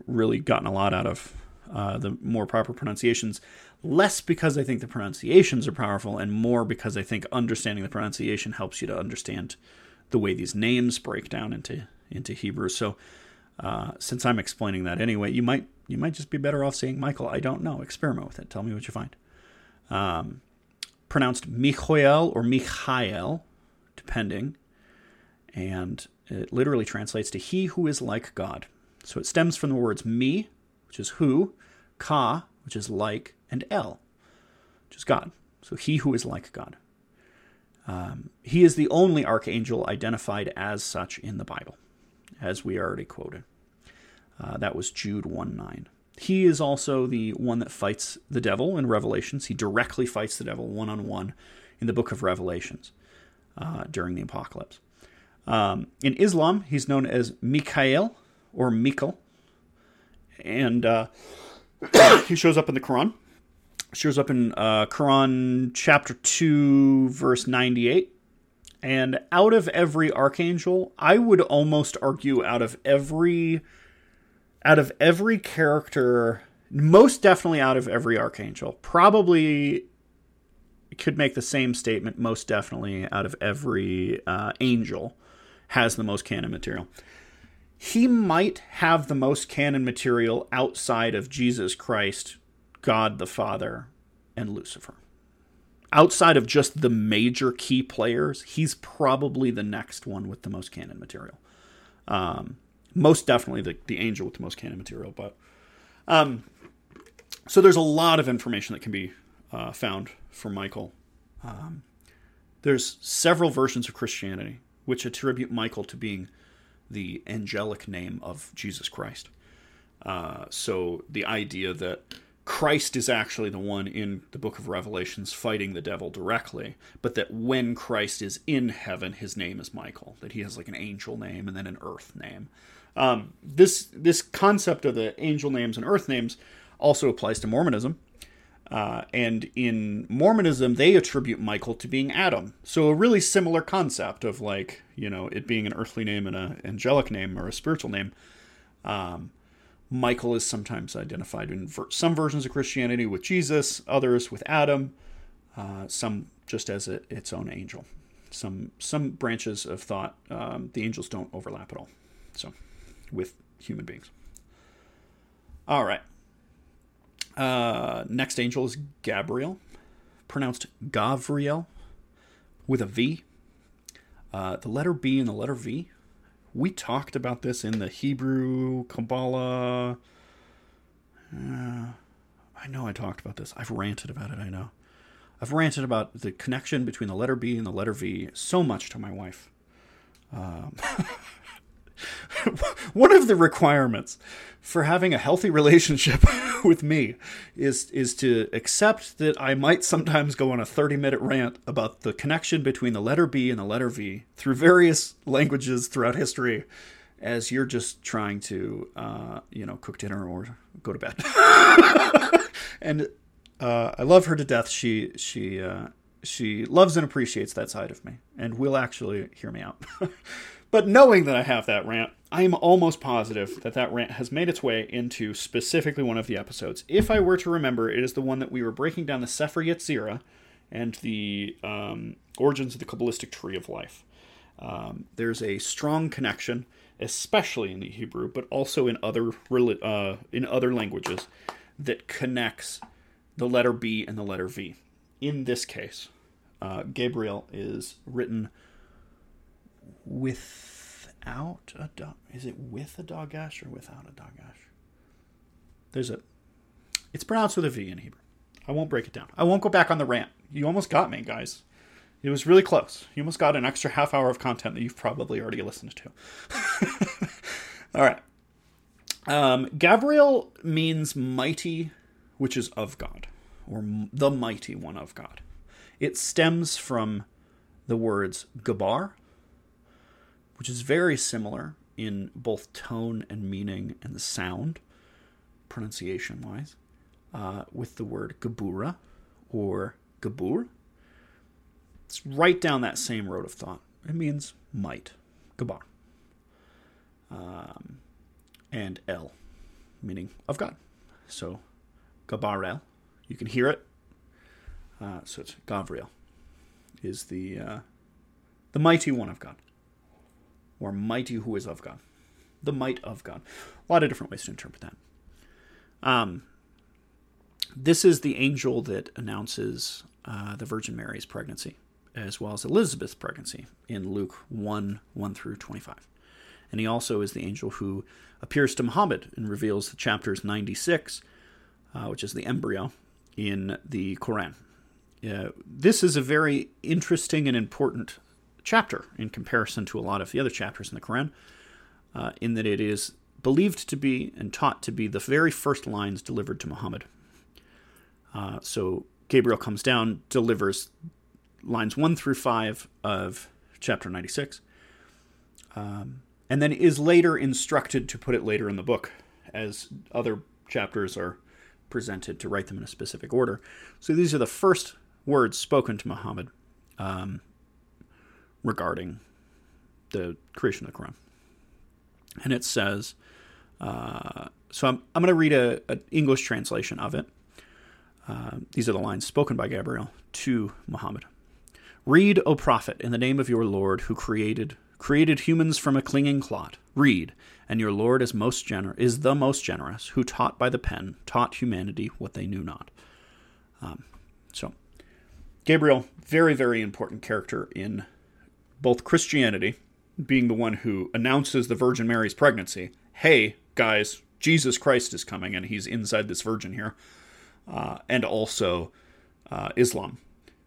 really gotten a lot out of uh, the more proper pronunciations, less because I think the pronunciations are powerful, and more because I think understanding the pronunciation helps you to understand the way these names break down into into Hebrew. So, uh, since I'm explaining that anyway, you might you might just be better off saying Michael. I don't know. Experiment with it. Tell me what you find. Um, pronounced Michael or Michael, depending. And it literally translates to he who is like God. So it stems from the words me, which is who, ka, which is like, and el, which is God. So he who is like God. Um, he is the only archangel identified as such in the Bible, as we already quoted. Uh, that was Jude 1 9. He is also the one that fights the devil in Revelations. He directly fights the devil one on one in the book of Revelations uh, during the apocalypse. Um, in Islam, he's known as Mikhail or Mikal, and uh, he shows up in the Quran. Shows up in uh, Quran chapter two, verse ninety-eight. And out of every archangel, I would almost argue out of every out of every character, most definitely out of every archangel, probably could make the same statement most definitely out of every uh, angel has the most canon material. He might have the most canon material outside of Jesus Christ, God the Father, and Lucifer. Outside of just the major key players, he's probably the next one with the most canon material. Um, most definitely the, the angel with the most canon material, but um, so there's a lot of information that can be uh, found for Michael. Um, there's several versions of Christianity which attribute Michael to being the angelic name of Jesus Christ. Uh, so the idea that Christ is actually the one in the book of Revelations fighting the devil directly, but that when Christ is in heaven, his name is Michael, that he has like an angel name and then an earth name. Um, this this concept of the angel names and earth names also applies to Mormonism. Uh, and in Mormonism, they attribute Michael to being Adam. So a really similar concept of like, you know, it being an earthly name and an angelic name or a spiritual name. Um, Michael is sometimes identified in ver- some versions of Christianity with Jesus, others with Adam, uh, some just as a, its own angel. Some some branches of thought, um, the angels don't overlap at all. So, with human beings. All right. Uh, next angel is Gabriel, pronounced Gavriel, with a V. Uh, the letter B and the letter V. We talked about this in the Hebrew Kabbalah. Uh, I know I talked about this. I've ranted about it, I know. I've ranted about the connection between the letter B and the letter V so much to my wife. Um, one of the requirements for having a healthy relationship with me is is to accept that I might sometimes go on a 30 minute rant about the connection between the letter B and the letter V through various languages throughout history as you're just trying to uh, you know cook dinner or go to bed. And uh, I love her to death. She she uh, she loves and appreciates that side of me and will actually hear me out But knowing that I have that rant, I am almost positive that that rant has made its way into specifically one of the episodes. If I were to remember, it is the one that we were breaking down the Sefer Yetzirah and the um, origins of the Kabbalistic tree of life. Um, there's a strong connection, especially in the Hebrew, but also in other uh, in other languages, that connects the letter B and the letter V. In this case, uh, Gabriel is written without a dog. Is it with a dagesh or without a dagesh? There's a. It's pronounced with a V in Hebrew. I won't break it down. I won't go back on the rant. You almost got me, guys. It was really close. You almost got an extra half hour of content that you've probably already listened to. All right. Um, Gabriel means mighty, which is of God, or the mighty one of God. It stems from the words Gabar, which is very similar in both tone and meaning and the sound, pronunciation wise, uh, with the word Geburah or Gabur. It's right down that same road of thought. It means might, Gabar. Um, and El, meaning of God. So, Gabar El, you can hear it. Uh, so it's Gavriel, is the uh, the mighty one of God or mighty who is of God. The might of God. A lot of different ways to interpret that. Um, this is the angel that announces uh, the Virgin Mary's pregnancy, as well as Elizabeth's pregnancy in Luke 1 1 through 25. And he also is the angel who appears to Muhammad and reveals the chapters 96, uh, which is the embryo, in the Quran. Uh, this is a very interesting and important chapter in comparison to a lot of the other chapters in the Quran, uh, in that it is believed to be and taught to be the very first lines delivered to Muhammad. Uh, so Gabriel comes down, delivers lines 1 through 5 of chapter 96, um, and then is later instructed to put it later in the book as other chapters are presented to write them in a specific order. So these are the first words spoken to Muhammad um, regarding the creation of the Quran. And it says, uh, so I'm, I'm going to read an English translation of it. Uh, these are the lines spoken by Gabriel to Muhammad. Read, O prophet, in the name of your Lord who created created humans from a clinging clot. Read, and your Lord is most gener- is the most generous, who taught by the pen taught humanity what they knew not. Um, so, Gabriel, very very important character in both Christianity, being the one who announces the Virgin Mary's pregnancy, hey, guys, Jesus Christ is coming and he's inside this virgin here, uh, and also uh, Islam,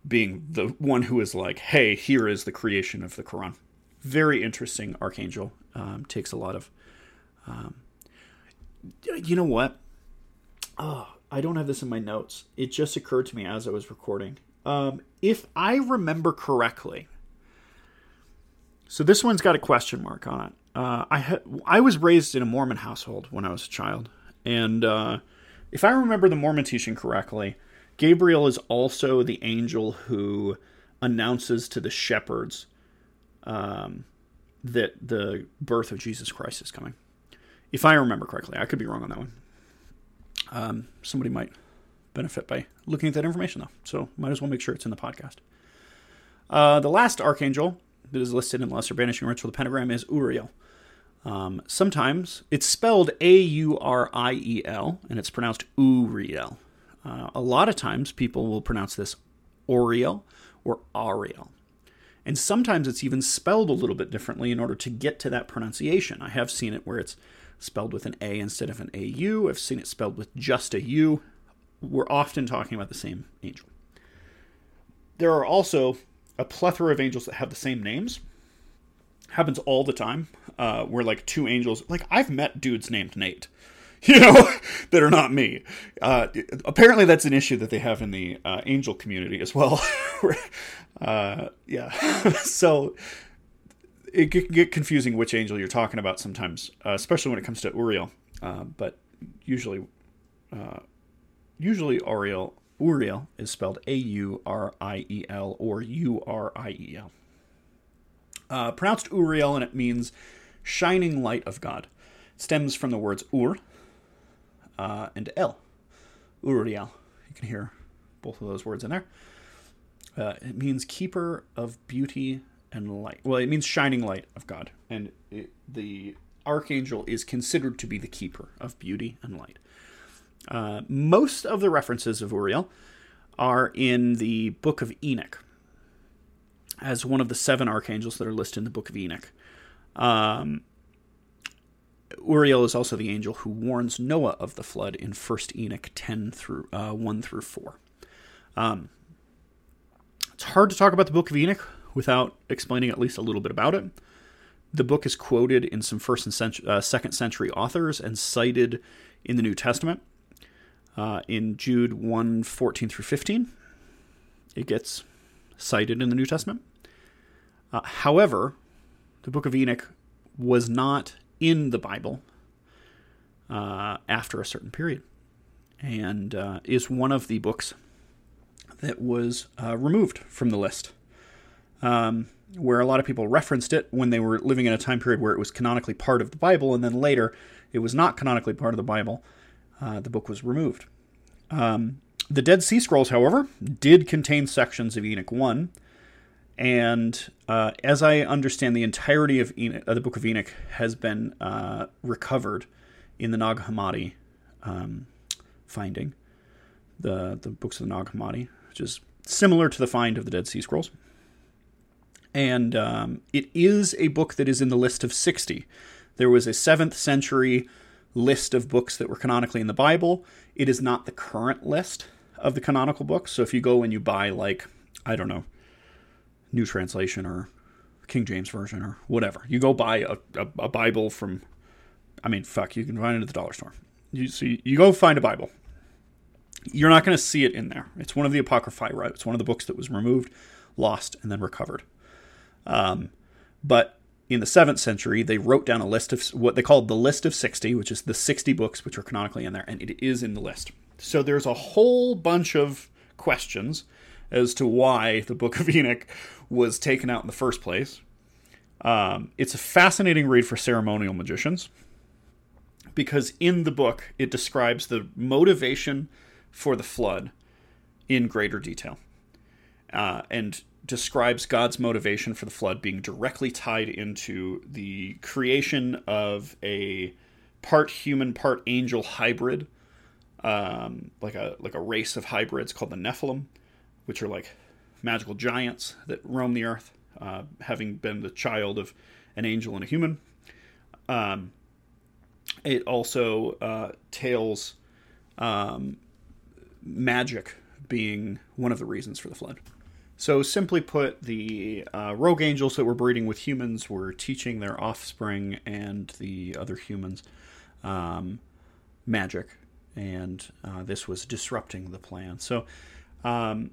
being the one who is like, hey, here is the creation of the Quran. Very interesting archangel. Um, takes a lot of. Um, you know what? Oh, I don't have this in my notes. It just occurred to me as I was recording. Um, if I remember correctly, so this one's got a question mark on it. Uh, I ha- I was raised in a Mormon household when I was a child, and uh, if I remember the Mormon teaching correctly, Gabriel is also the angel who announces to the shepherds um, that the birth of Jesus Christ is coming. If I remember correctly, I could be wrong on that one. Um, somebody might benefit by looking at that information, though. So might as well make sure it's in the podcast. Uh, the last archangel that is listed in the Lesser Banishing Ritual of the Pentagram is Uriel. Um, sometimes it's spelled A U R I E L, and it's pronounced Uriel. Uh, a lot of times people will pronounce this Oriel or Ariel. And sometimes it's even spelled a little bit differently in order to get to that pronunciation. I have seen it where it's spelled with an A instead of an AU. I've seen it spelled with just a U. We're often talking about the same angel. There are also a plethora of angels that have the same names. Happens all the time. Uh, where like two angels, like I've met dudes named Nate, you know, that are not me. Uh, apparently, that's an issue that they have in the uh, angel community as well. uh, yeah, so it can get confusing which angel you're talking about sometimes, uh, especially when it comes to Uriel. Uh, but usually, uh, usually Uriel Uriel is spelled A U R I E L or U R I E L. Uh, pronounced Uriel, and it means shining light of God. Stems from the words Ur uh, and El. Uriel. You can hear both of those words in there. Uh, it means keeper of beauty and light. Well, it means shining light of God. And it, the archangel is considered to be the keeper of beauty and light. Uh, most of the references of Uriel are in the Book of Enoch, as one of the seven archangels that are listed in the Book of Enoch. Um, Uriel is also the angel who warns Noah of the flood in First Enoch ten through uh, one through four. Um, it's hard to talk about the Book of Enoch without explaining at least a little bit about it. The book is quoted in some first and cent- uh, second century authors and cited in the New Testament uh, in Jude 1 14 through 15. It gets cited in the New Testament. Uh, however, the book of Enoch was not in the Bible uh, after a certain period and uh, is one of the books that was uh, removed from the list. Um, where a lot of people referenced it when they were living in a time period where it was canonically part of the Bible, and then later it was not canonically part of the Bible. Uh, the book was removed. Um, the Dead Sea Scrolls, however, did contain sections of Enoch 1, and uh, as I understand, the entirety of Enoch, uh, the Book of Enoch has been uh, recovered in the Nag Hammadi um, finding, the the books of the Nag Hammadi, which is similar to the find of the Dead Sea Scrolls. And um, it is a book that is in the list of 60. There was a 7th century list of books that were canonically in the Bible. It is not the current list of the canonical books. So if you go and you buy, like, I don't know, New Translation or King James Version or whatever. You go buy a, a, a Bible from, I mean, fuck, you can find it at the dollar store. You so you, you go find a Bible. You're not going to see it in there. It's one of the apocrypha. Right? It's one of the books that was removed, lost, and then recovered. Um, but in the seventh century, they wrote down a list of what they called the list of 60, which is the 60 books which are canonically in there, and it is in the list. So there's a whole bunch of questions as to why the Book of Enoch was taken out in the first place. Um, it's a fascinating read for ceremonial magicians because in the book it describes the motivation for the flood in greater detail uh, and describes God's motivation for the flood being directly tied into the creation of a part human, part angel hybrid, um, like a like a race of hybrids called the Nephilim, which are like magical giants that roam the earth, uh, having been the child of an angel and a human. Um, it also uh, tales um, magic being one of the reasons for the flood. So, simply put, the uh, rogue angels that were breeding with humans were teaching their offspring and the other humans um, magic, and uh, this was disrupting the plan. So, um,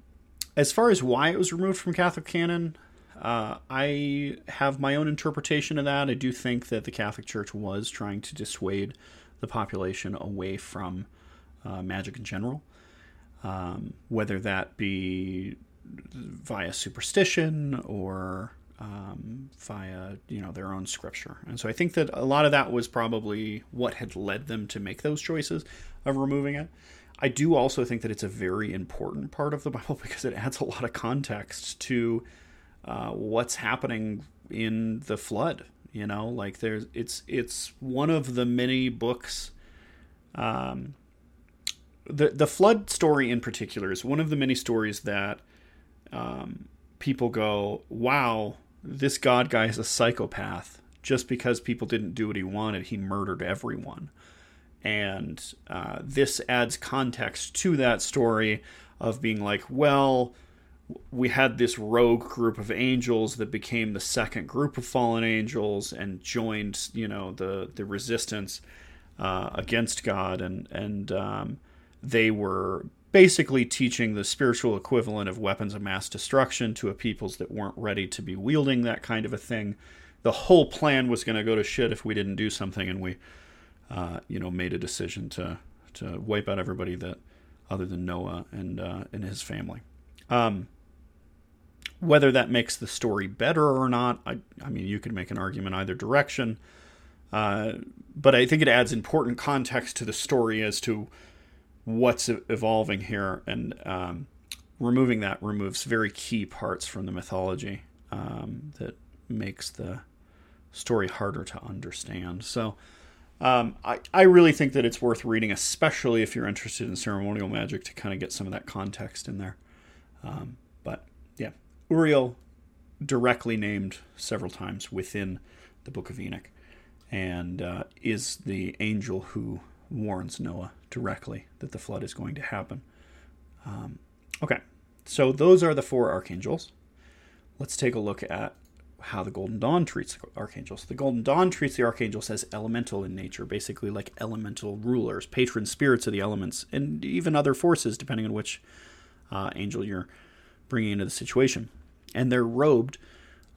as far as why it was removed from Catholic canon, uh, I have my own interpretation of that. I do think that the Catholic Church was trying to dissuade the population away from uh, magic in general. um, whether that be via superstition or um, via you know their own scripture. And so I think that a lot of that was probably what had led them to make those choices of removing it. I do also think that it's a very important part of the Bible because it adds a lot of context to uh, what's happening in the flood. You know, like there's it's it's one of the many books. Um, the the flood story in particular is one of the many stories that um, people go, "Wow, this God guy is a psychopath." Just because people didn't do what he wanted, he murdered everyone and uh, this adds context to that story of being like, well, we had this rogue group of angels that became the second group of fallen angels and joined, you know, the the resistance uh, against God, and and um, they were basically teaching the spiritual equivalent of weapons of mass destruction to a peoples that weren't ready to be wielding that kind of a thing. The whole plan was going to go to shit if we didn't do something, and we uh, you know, made a decision to to wipe out everybody that other than Noah and uh, and his family. Um, whether that makes the story better or not, I, I mean, you could make an argument either direction. Uh, but I think it adds important context to the story as to what's evolving here, and um, removing that removes very key parts from the mythology um, that makes the story harder to understand. So um, I, I really think that it's worth reading, especially if you're interested in ceremonial magic, to kind of get some of that context in there. Um, but yeah, Uriel directly named several times within the Book of Enoch, and uh, is the angel who warns Noah directly that the flood is going to happen. Um, okay, so those are the four archangels. Let's take a look at how the Golden Dawn treats the archangels. The Golden Dawn treats the archangels as elemental in nature, basically like elemental rulers, patron spirits of the elements, and even other forces, depending on which uh, angel you're bringing into the situation. And they're robed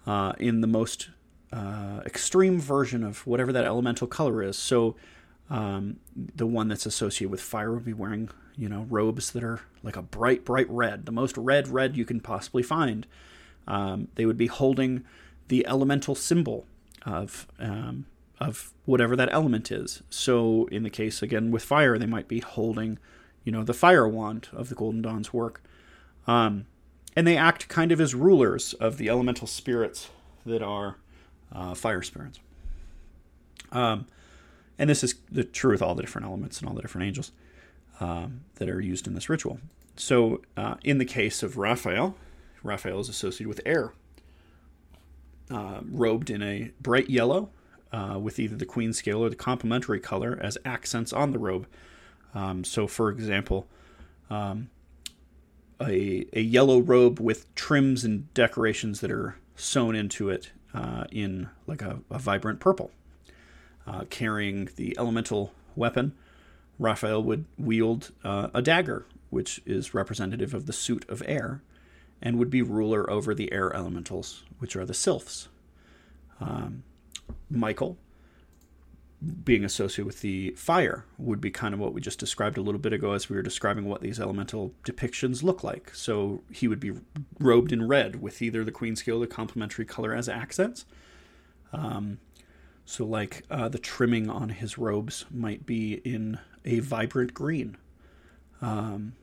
uh, in the most uh, extreme version of whatever that elemental color is. So um, the one that's associated with fire would be wearing, you know, robes that are like a bright, bright red, the most red red you can possibly find. Um, they would be holding the elemental symbol of um, of whatever that element is. So in the case again with fire, they might be holding, you know, the fire wand of the Golden Dawn's work, um, and they act kind of as rulers of the elemental spirits that are uh, fire spirits. Um, and this is the true with all the different elements and all the different angels um, that are used in this ritual. So uh, in the case of Raphael, Raphael is associated with air uh, robed in a bright yellow uh, with either the queen scale or the complementary color as accents on the robe. Um, so, for example, um, a, a yellow robe with trims and decorations that are sewn into it uh, in like a, a vibrant purple. Uh, carrying the elemental weapon, Raphael would wield uh, a dagger, which is representative of the suit of air, and would be ruler over the air elementals, which are the sylphs. Um, Michael, being associated with the fire, would be kind of what we just described a little bit ago as we were describing what these elemental depictions look like. So he would be robed in red with either the queen scale or the complementary color as accents. Um, so, like uh, the trimming on his robes might be in a vibrant green. Um,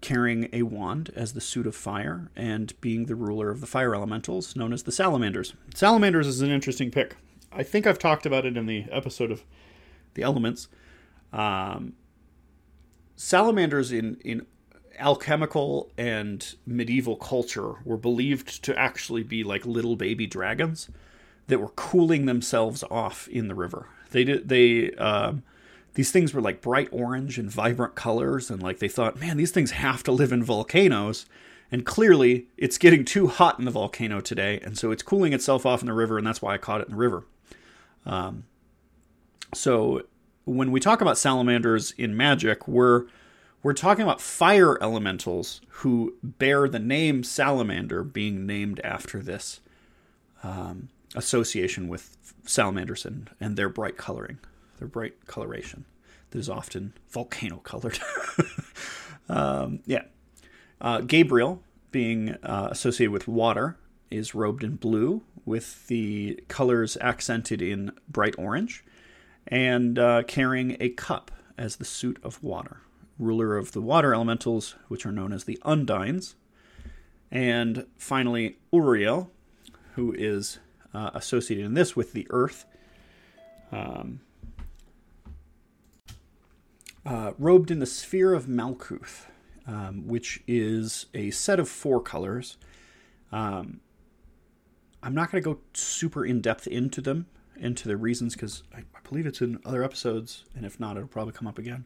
carrying a wand as the suit of fire and being the ruler of the fire elementals, known as the salamanders. Salamanders is an interesting pick. I think I've talked about it in the episode of the elements. Um, salamanders in, in alchemical and medieval culture were believed to actually be like little baby dragons that were cooling themselves off in the river. They did they um, these things were like bright orange and vibrant colors and like they thought man these things have to live in volcanoes. And clearly it's getting too hot in the volcano today and so it's cooling itself off in the river and that's why i caught it in the river. Um, so when we talk about salamanders in magic we're we're talking about fire elementals who bear the name salamander being named after this. Um, association with salamanders and, and their bright coloring their bright coloration that is often volcano colored. um, yeah. Uh, Gabriel, being uh, associated with water, is robed in blue with the colors accented in bright orange and uh, carrying a cup as the suit of water. Ruler of the water elementals, which are known as the Undines. And finally, Uriel, who is uh, associated in this with the earth. Um, uh, robed in the sphere of Malkuth, um, which is a set of four colors. Um, I'm not going to go super in depth into them, into the reasons, because I, I, believe it's in other episodes, and if not, it'll probably come up again.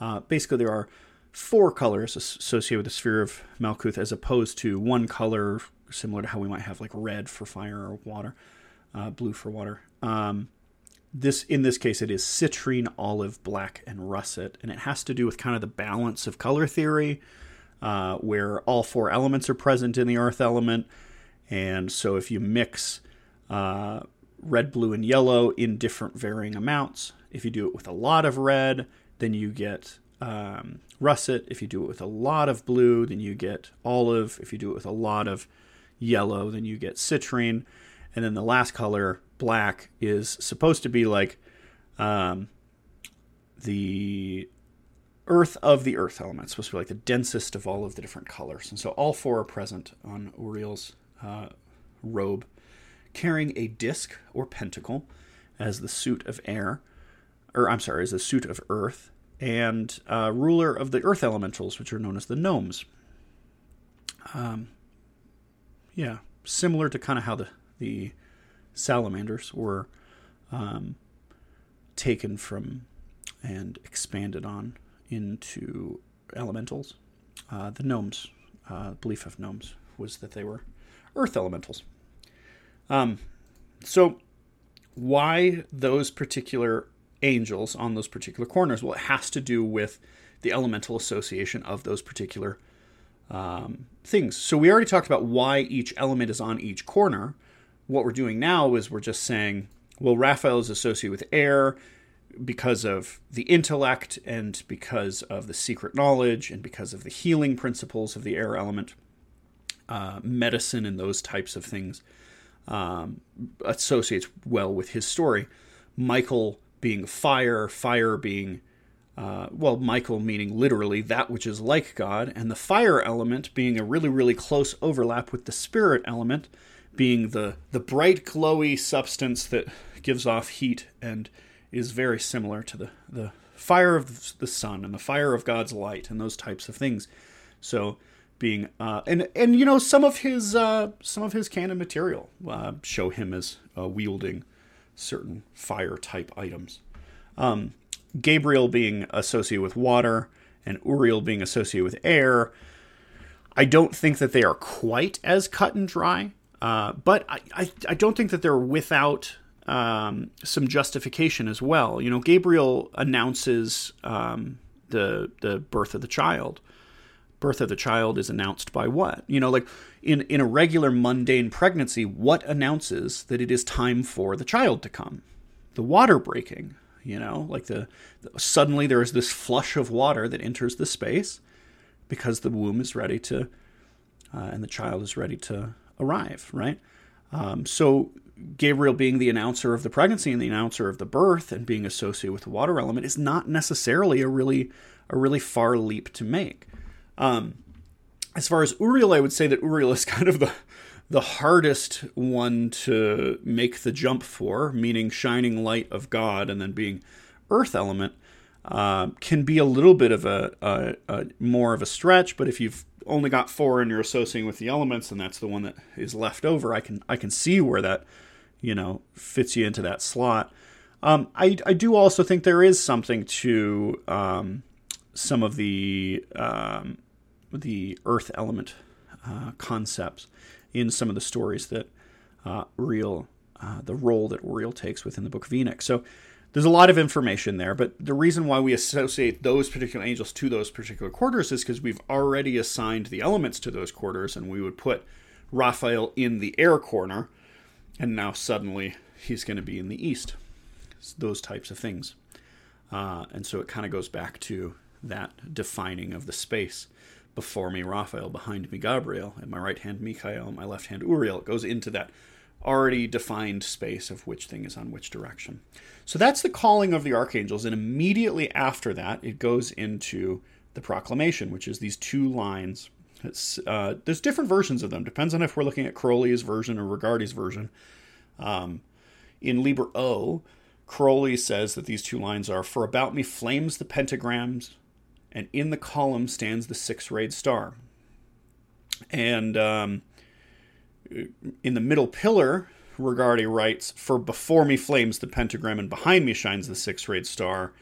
Uh, basically, there are four colors associated with the sphere of Malkuth, as opposed to one color, similar to how we might have like red for fire or water, uh, blue for water. Um, this in this case it is citrine, olive, black, and russet, and it has to do with kind of the balance of color theory, uh, where all four elements are present in the earth element, and so if you mix uh, red, blue, and yellow in different varying amounts, if you do it with a lot of red, then you get um, russet. If you do it with a lot of blue, then you get olive. If you do it with a lot of yellow, then you get citrine. And then the last color black is supposed to be like um, the earth of the earth element. It's supposed to be like the densest of all of the different colors. And so all four are present on Uriel's uh, robe, carrying a disc or pentacle as the suit of air, or I'm sorry, as the suit of earth, and uh, ruler of the earth elementals, which are known as the gnomes. Um, yeah, similar to kind of how the the salamanders were um, taken from and expanded on into elementals. Uh, the gnomes, uh, belief of gnomes was that they were earth elementals. Um, so, why those particular angels on those particular corners? Well, it has to do with the elemental association of those particular um, things. So, we already talked about why each element is on each corner what we're doing now is we're just saying, well, Raphael is associated with air because of the intellect and because of the secret knowledge and because of the healing principles of the air element, uh, medicine and those types of things um, associates well with his story. Michael being fire, fire being, uh, well, Michael meaning literally that which is like God, and the fire element being a really, really close overlap with the spirit element being the the bright glowy substance that gives off heat and is very similar to the the fire of the sun and the fire of God's light and those types of things. So being uh, and and you know some of his uh, some of his canon material uh, show him as uh, wielding certain fire type items. Um, Gabriel being associated with water and Uriel being associated with air. I don't think that they are quite as cut and dry uh, but I, I, I, don't think that they're without um, some justification as well. You know, Gabriel announces um, the the birth of the child. Birth of the child is announced by what? You know, like in in a regular mundane pregnancy, what announces that it is time for the child to come? The water breaking. You know, like the, the suddenly there is this flush of water that enters the space because the womb is ready to, uh, and the child is ready to arrive, right? Um, so Gabriel being the announcer of the pregnancy and the announcer of the birth and being associated with the water element is not necessarily a really a really far leap to make. Um, as far as Uriel, I would say that Uriel is kind of the the hardest one to make the jump for, meaning shining light of God and then being earth element. Uh, can be a little bit of a, a, a, more of a stretch, but if you've only got four and you're associating with the elements and that's the one that is left over, I can I can see where that you know fits you into that slot. Um, I I do also think there is something to um, some of the um, the earth element uh, concepts in some of the stories that uh, uh, the role that Uriel takes within the Book of Enoch. So there's a lot of information there, but the reason why we associate those particular angels to those particular quarters is because we've already assigned the elements to those quarters, and we would put Raphael in the air corner, and now suddenly he's going to be in the east. It's those types of things. Uh, and so it kind of goes back to that defining of the space. Before me, Raphael, behind me, Gabriel, at my right hand, Michael, my left hand, Uriel. It goes into that already defined space of which thing is on which direction. So that's the calling of the archangels, and immediately after that, it goes into the proclamation, which is these two lines. Uh, there's different versions of them. Depends on if we're looking at Crowley's version or Regardie's version. Um, in Liber O, Crowley says that these two lines are For about me flames the pentagrams, and in the column stands the six rayed star. And um, in the middle pillar, Regardie writes, For before me flames the pentagram, and behind me shines the six rayed star.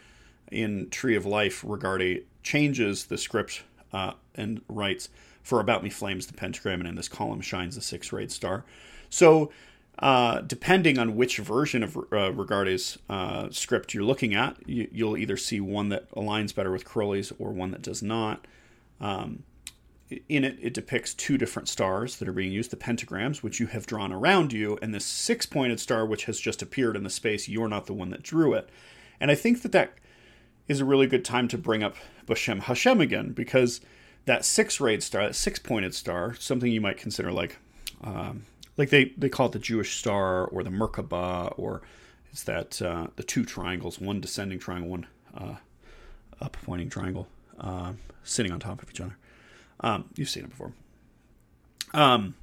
In Tree of Life, Regardie changes the script uh, and writes, For about me flames the pentagram, and in this column shines the six rayed star. So uh, depending on which version of uh, Regardie's uh, script you're looking at, you, will either see one that aligns better with Crowley's or one that does not. Um, in it, it depicts two different stars that are being used the pentagrams, which you have drawn around you, and this six pointed star, which has just appeared in the space. You're not the one that drew it. And I think that that is a really good time to bring up Bashem Hashem again, because that six rayed star, that six pointed star, something you might consider like um, like they, they call it the Jewish star or the Merkaba, or it's that uh, the two triangles, one descending triangle, one uh, up pointing triangle, uh, sitting on top of each other. Um, you've seen it before. Um,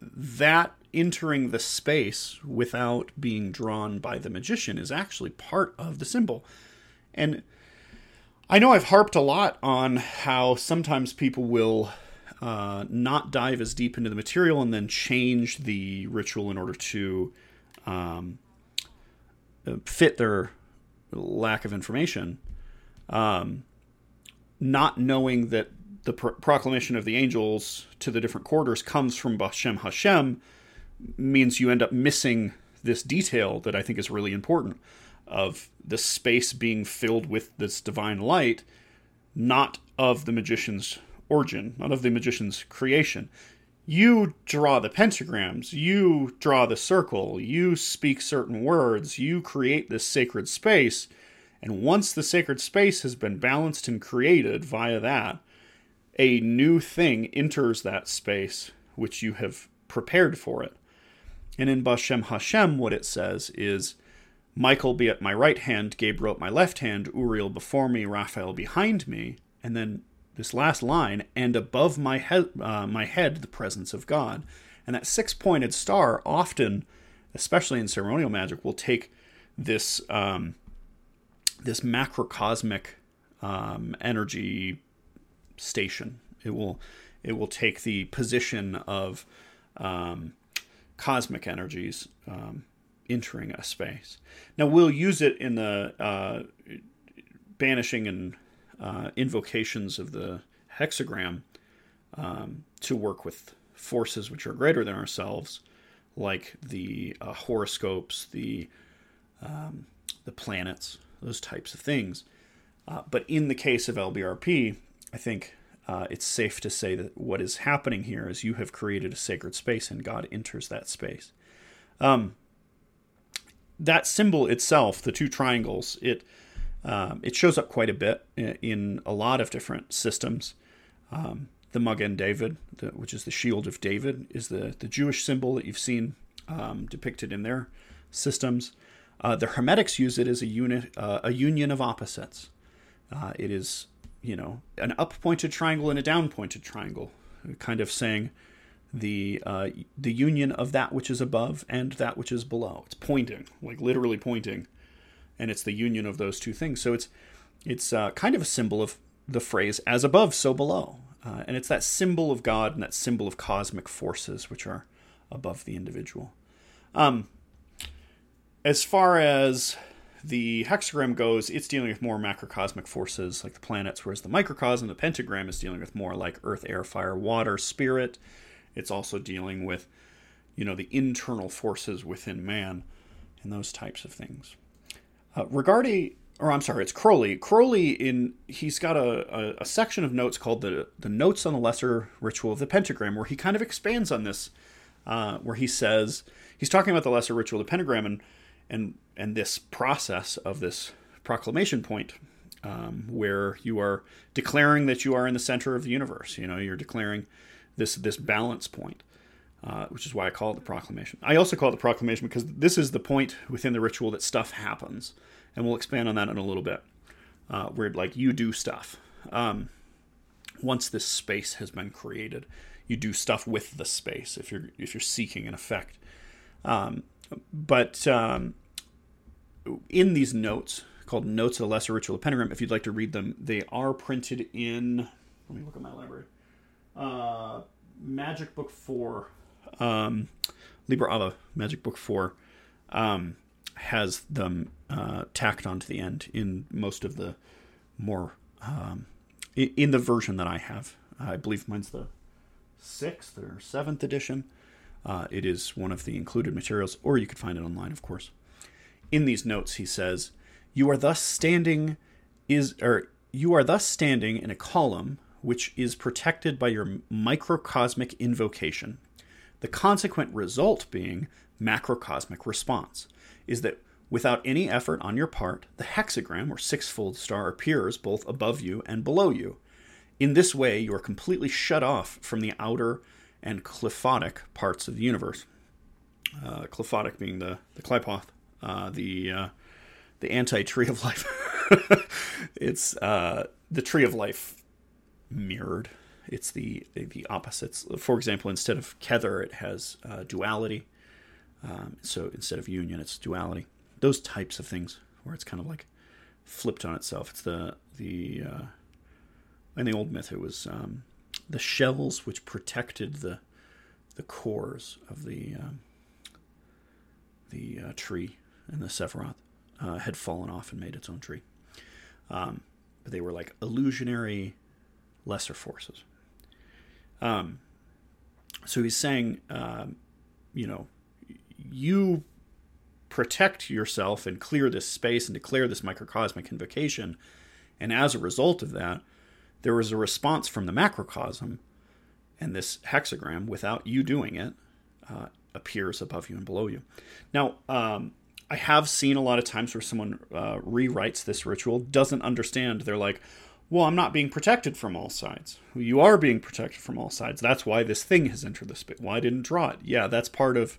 that entering the space without being drawn by the magician is actually part of the symbol. And I know I've harped a lot on how sometimes people will uh, not dive as deep into the material and then change the ritual in order to um, fit their lack of information. Um, not knowing that the proclamation of the angels to the different quarters comes from Bashem Hashem means you end up missing this detail that I think is really important of the space being filled with this divine light, not of the magician's origin, not of the magician's creation. You draw the pentagrams, you draw the circle, you speak certain words, you create this sacred space, and once the sacred space has been balanced and created via that, a new thing enters that space which you have prepared for it. And in Bashem Hashem, what it says is, Michael be at my right hand, Gabriel at my left hand, Uriel before me, Raphael behind me. And then this last line, and above my head, uh, my head, the presence of God. And that six-pointed star often, especially in ceremonial magic, will take this um, this macrocosmic um, energy station. It will it will take the position of um, cosmic energies um, entering a space. Now we'll use it in the uh, banishing and uh, invocations of the hexagram um, to work with forces which are greater than ourselves, like the uh, horoscopes, the um, the planets, those types of things. Uh, but in the case of LBRP, I think uh, it's safe to say that what is happening here is you have created a sacred space and God enters that space. Um, that symbol itself, the two triangles, it um, it shows up quite a bit in, in a lot of different systems. Um, the Magen David, the, which is the shield of David, is the, the Jewish symbol that you've seen um, depicted in their systems. Uh, the Hermetics use it as a unit, uh, a union of opposites. Uh, it is, you know, an up-pointed triangle and a down-pointed triangle, kind of saying the uh, the union of that which is above and that which is below. It's pointing, like literally pointing and it's the union of those two things. So it's it's uh, kind of a symbol of the phrase "as above, so below," uh, and it's that symbol of God and that symbol of cosmic forces which are above the individual. Um, as far as the hexagram goes, it's dealing with more macrocosmic forces like the planets, whereas the microcosm, the pentagram, is dealing with more like earth, air, fire, water, spirit. It's also dealing with, you know, the internal forces within man and those types of things. Uh, Regardie, or I'm sorry, it's Crowley. Crowley in he's got a, a, a, section of notes called the the notes on the lesser ritual of the pentagram, where he kind of expands on this, uh, where he says he's talking about the lesser ritual of the pentagram and and and this process of this proclamation point. um, where you are declaring that you are in the center of the universe. You know, you're declaring this this balance point, uh, which is why I call it the proclamation. I also call it the proclamation because this is the point within the ritual that stuff happens, and we'll expand on that in a little bit. Uh, where like you do stuff. Um, once this space has been created, you do stuff with the space if you're if you're seeking an effect. Um, but um, in these notes called Notes of the Lesser Ritual of Pentagram, if you'd like to read them, they are printed in. Let me look at my library. Uh, Magick Book Four, um, ABA, Magick Book Four, um, has them uh, tacked onto the end in most of the more um, in the version that I have. I believe mine's the sixth or seventh edition. Uh, it is one of the included materials, or you could find it online, of course. In these notes, he says, "You are thus standing is or you are thus standing in a column which is protected by your microcosmic invocation. The consequent result being macrocosmic response is that without any effort on your part, the hexagram or sixfold star appears both above you and below you. In this way, you are completely shut off from the outer and qliphothic parts of the universe. Uh, qliphothic being the the Qliphoth, uh, the uh, the anti tree of life. it's uh, the tree of life mirrored. It's the the opposites. For example, instead of kether, it has uh, duality. Um, so instead of union, it's duality. Those types of things where it's kind of like flipped on itself. It's the the uh, in the old myth it was um, the shells which protected the the cores of the um, the uh, tree and the Sephiroth uh, had fallen off and made its own tree. Um, but they were like illusionary lesser forces. Um, so he's saying, um, you know, you protect yourself and clear this space and declare this microcosmic invocation. And as a result of that, there was a response from the macrocosm, and this hexagram, without you doing it, uh, appears above you and below you. Now, um, I have seen a lot of times where someone uh, rewrites this ritual, doesn't understand. They're like, well, I'm not being protected from all sides. You are being protected from all sides. That's why this thing has entered the space. Why I didn't draw it? Yeah, that's part of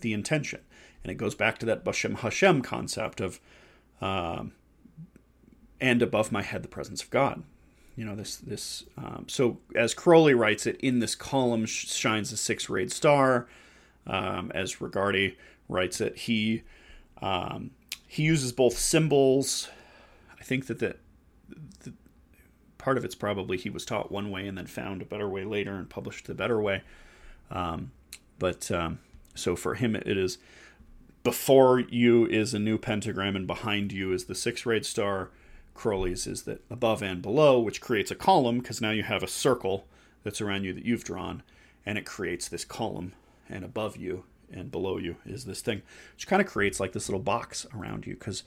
the intention. And it goes back to that Bashem Hashem concept of, um, and above my head, the presence of God. You know, this, this, um, so as Crowley writes it, in this column shines a six rayed star. Um, as Regardie writes it, he, um, he uses both symbols. I think that the part of it's probably he was taught one way and then found a better way later and published the better way. Um, but um, so for him, it is before you is a new pentagram and behind you is the six rayed star. Crowley's is that above and below, which creates a column because now you have a circle that's around you that you've drawn, and it creates this column. And above you and below you is this thing, which kind of creates like this little box around you because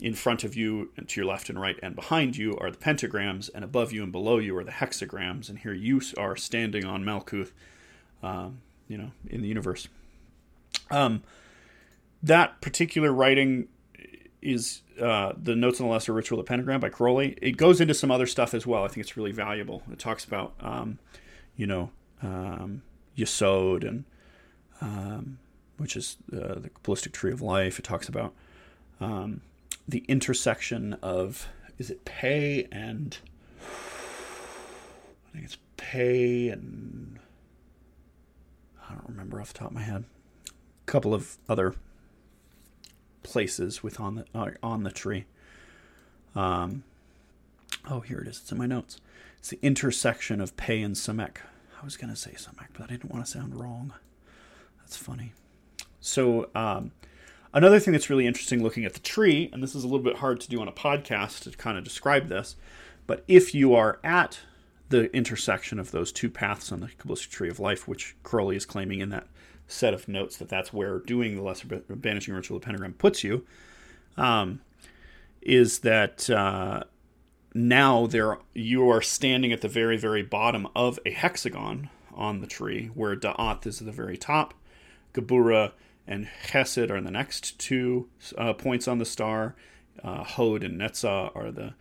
in front of you and to your left and right and behind you are the pentagrams and above you and below you are the hexagrams and here you are standing on malkuth um, you know in the universe. Um, that particular writing is uh, the notes on the lesser ritual of pentagram by crowley. It goes into some other stuff as well. I think it's really valuable. It talks about um, you know um, yesod and um, which is uh, the Kabbalistic tree of life. It talks about um, the intersection of is it pay and I think it's pay and I don't remember off the top of my head. A couple of other places with on the uh, on the tree. Um, oh, here it is. It's in my notes. It's the intersection of pay and samek. I was gonna say samek, but I didn't want to sound wrong. That's funny. So um, Another thing that's really interesting looking at the tree, and this is a little bit hard to do on a podcast to kind of describe this, but if you are at the intersection of those two paths on the Kabbalistic tree of life, which Crowley is claiming in that set of notes that that's where doing the lesser banishing ritual of the pentagram puts you, um, is that uh, now there you are standing at the very very bottom of a hexagon on the tree, where Da'at is at the very top, Geburah and Chesed are the next two uh, points on the star. Uh, Hod and Netzah are the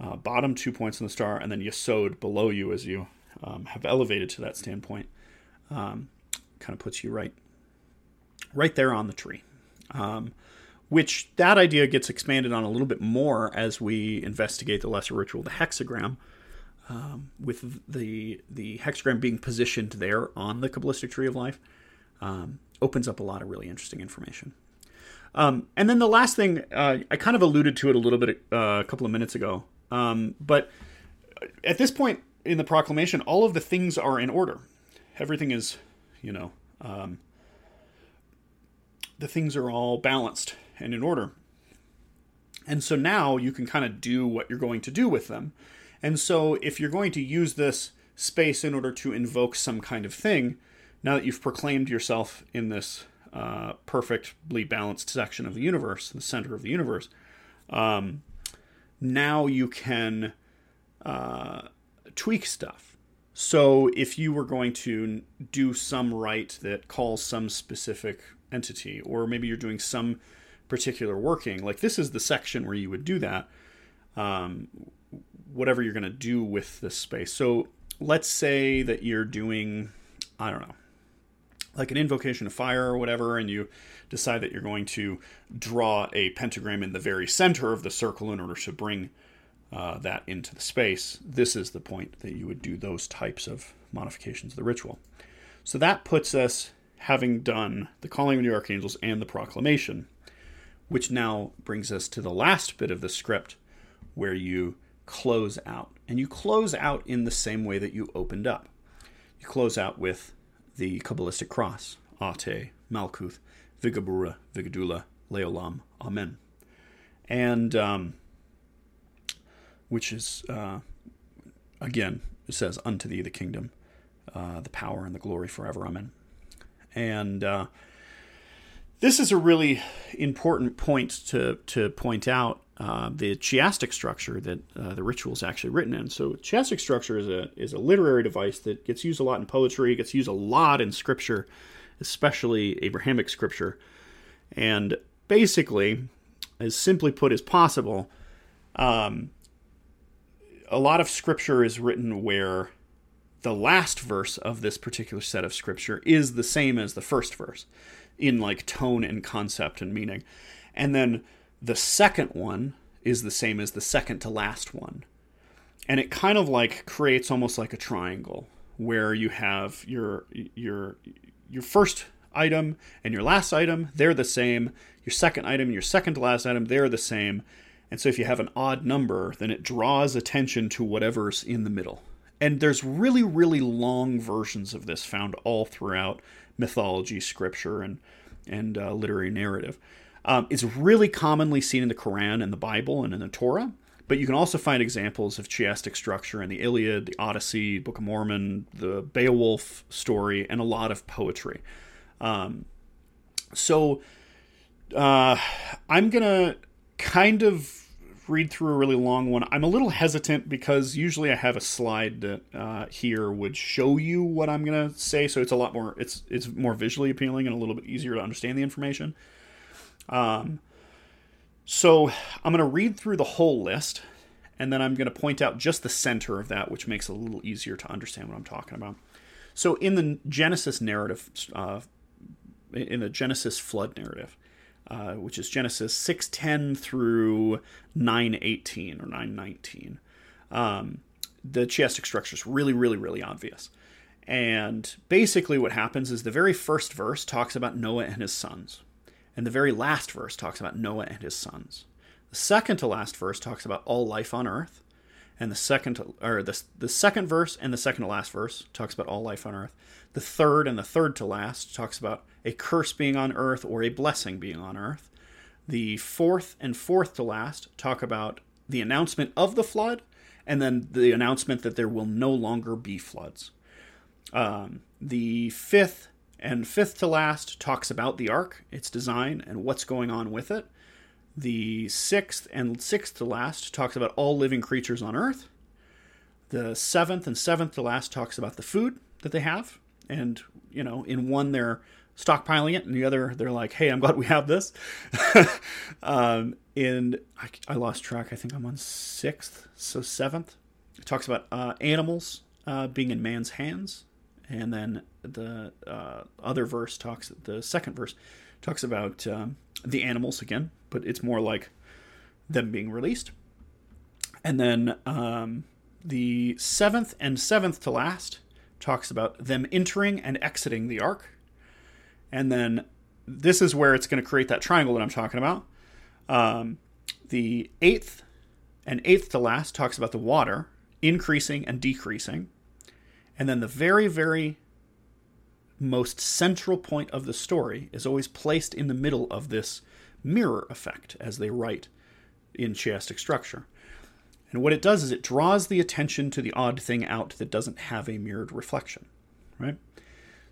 uh, bottom two points in the star, and then Yesod below you as you um, have elevated to that standpoint. Um, kind of puts you right, right there on the tree. Um, which that idea gets expanded on a little bit more as we investigate the lesser ritual, the hexagram, um, with the the hexagram being positioned there on the Kabbalistic tree of life, um, opens up a lot of really interesting information. Um, and then the last thing, uh, I kind of alluded to it a little bit uh, a couple of minutes ago, um, but at this point in the proclamation, all of the things are in order. Everything is, you know, um, the things are all balanced and in order. And so now you can kind of do what you're going to do with them. And so if you're going to use this space in order to invoke some kind of thing, now that you've proclaimed yourself in this uh, perfectly balanced section of the universe, the center of the universe, um, now you can uh, tweak stuff. So if you were going to do some rite that calls some specific entity, or maybe you're doing some particular working, like this is the section where you would do that. Um, whatever you're going to do with this space. So let's say that you're doing, I don't know, like an invocation of fire or whatever, and you decide that you're going to draw a pentagram in the very center of the circle in order to bring uh, that into the space. This is the point that you would do those types of modifications of the ritual. So that puts us having done the calling of the archangels and the proclamation, which now brings us to the last bit of the script where you close out. And you close out in the same way that you opened up. You close out with the Kabbalistic cross, Ate, Malkuth, ve-Geburah, ve-Gedulah, Leolam, Amen. And, um, which is, uh, again, it says, Unto thee the kingdom, uh, the power, and the glory forever. Amen. And uh, this is a really important point to, to point out uh, the chiastic structure that uh, the ritual is actually written in. So, chiastic structure is a is a literary device that gets used a lot in poetry, gets used a lot in scripture, especially Abrahamic scripture, and basically, as simply put as possible, um, a lot of scripture is written where the last verse of this particular set of scripture is the same as the first verse in like tone and concept and meaning, and then the second one is the same as the second to last one. And it kind of like creates almost like a triangle where you have your your your first item and your last item, they're the same. Your second item and your second to last item, they're the same. And so if you have an odd number, then it draws attention to whatever's in the middle. And there's really, really long versions of this found all throughout mythology, scripture, and and uh, literary narrative. Um, it's really commonly seen in the Quran and the Bible and in the Torah, but you can also find examples of chiastic structure in the Iliad, the Odyssey, Book of Mormon, the Beowulf story, and a lot of poetry. Um, so uh, I'm going to kind of read through a really long one. I'm a little hesitant because usually I have a slide that uh, here would show you what I'm going to say, so it's a lot more it's it's more visually appealing and a little bit easier to understand the information. Um, so I'm going to read through the whole list, and then I'm going to point out just the center of that, which makes it a little easier to understand what I'm talking about. So in the Genesis narrative, uh, in the Genesis flood narrative, uh, which is Genesis 6:10 through 9:18 or 9:19, um, the chiastic structure is really, really, really obvious. And basically, what happens is the very first verse talks about Noah and his sons. And the very last verse talks about Noah and his sons. The second to last verse talks about all life on earth. And the second to, or the, the second verse and the second to last verse talks about all life on earth. The third and the third to last talks about a curse being on earth or a blessing being on earth. The fourth and fourth to last talk about the announcement of the flood and then the announcement that there will no longer be floods. Um, the fifth and fifth to last talks about the ark, its design, and what's going on with it. The sixth and sixth to last talks about all living creatures on earth. The seventh and seventh to last talks about the food that they have. And, you know, in one, they're stockpiling it, and the other they're like, "Hey, I'm glad we have this." um, and I, I, lost track. I think I'm on sixth, so seventh. It talks about uh, animals uh, being in man's hands, and then the uh, other verse talks. The second verse talks about um, the animals again, but it's more like them being released. And then um, the seventh and seventh to last talks about them entering and exiting the ark. And then this is where it's going to create that triangle that I'm talking about. Um, the eighth and eighth to last talks about the water increasing and decreasing. And then the very, very most central point of the story is always placed in the middle of this mirror effect, as they write in chiastic structure. And what it does is it draws the attention to the odd thing out that doesn't have a mirrored reflection, right?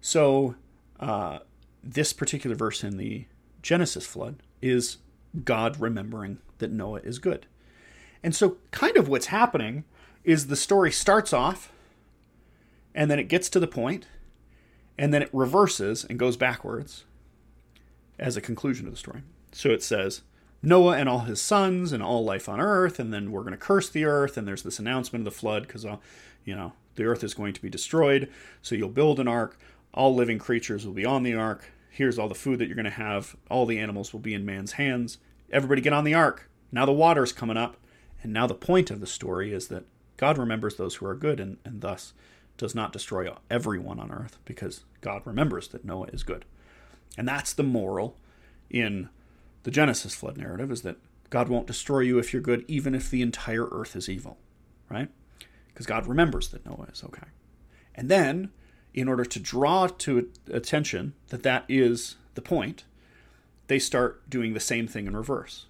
So, uh, this particular verse in the Genesis flood is God remembering that Noah is good. And so, kind of what's happening is the story starts off and then it gets to the point and then it reverses and goes backwards as a conclusion to the story. So it says, Noah and all his sons and all life on earth, and then we're going to curse the earth, and there's this announcement of the flood because, uh, you know, the earth is going to be destroyed. So you'll build an ark. All living creatures will be on the ark. Here's all the food that you're going to have. All the animals will be in man's hands. Everybody get on the ark. Now the water's coming up. And now the point of the story is that God remembers those who are good and, and thus does not destroy everyone on earth because God remembers that Noah is good. And that's the moral in the Genesis flood narrative is that God won't destroy you if you're good, even if the entire earth is evil, right? Because God remembers that Noah is okay. And then, in order to draw to attention that that is the point, they start doing the same thing in reverse.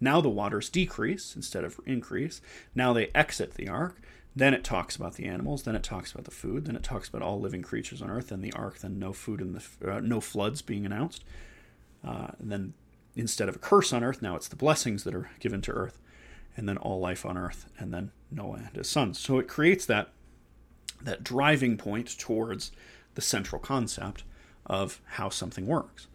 Now the waters decrease instead of increase. Now they exit the ark. Then it talks about the animals. Then it talks about the food. Then it talks about all living creatures on earth. and the ark. Then no food and the uh, no floods being announced. Uh, and then instead of a curse on earth, now it's the blessings that are given to earth, and then all life on earth, and then Noah and his sons. So it creates that that driving point towards the central concept of how something works.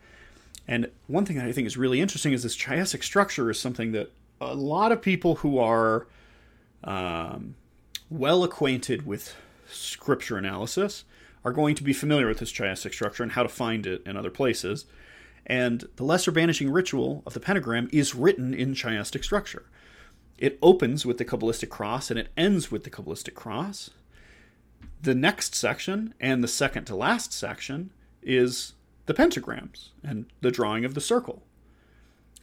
And one thing that I think is really interesting is this chiastic structure is something that a lot of people who are um, well acquainted with scripture analysis are going to be familiar with this chiastic structure and how to find it in other places. And the lesser banishing ritual of the pentagram is written in chiastic structure. It opens with the Kabbalistic cross and it ends with the Kabbalistic cross. The next section and the second to last section is the pentagrams and the drawing of the circle.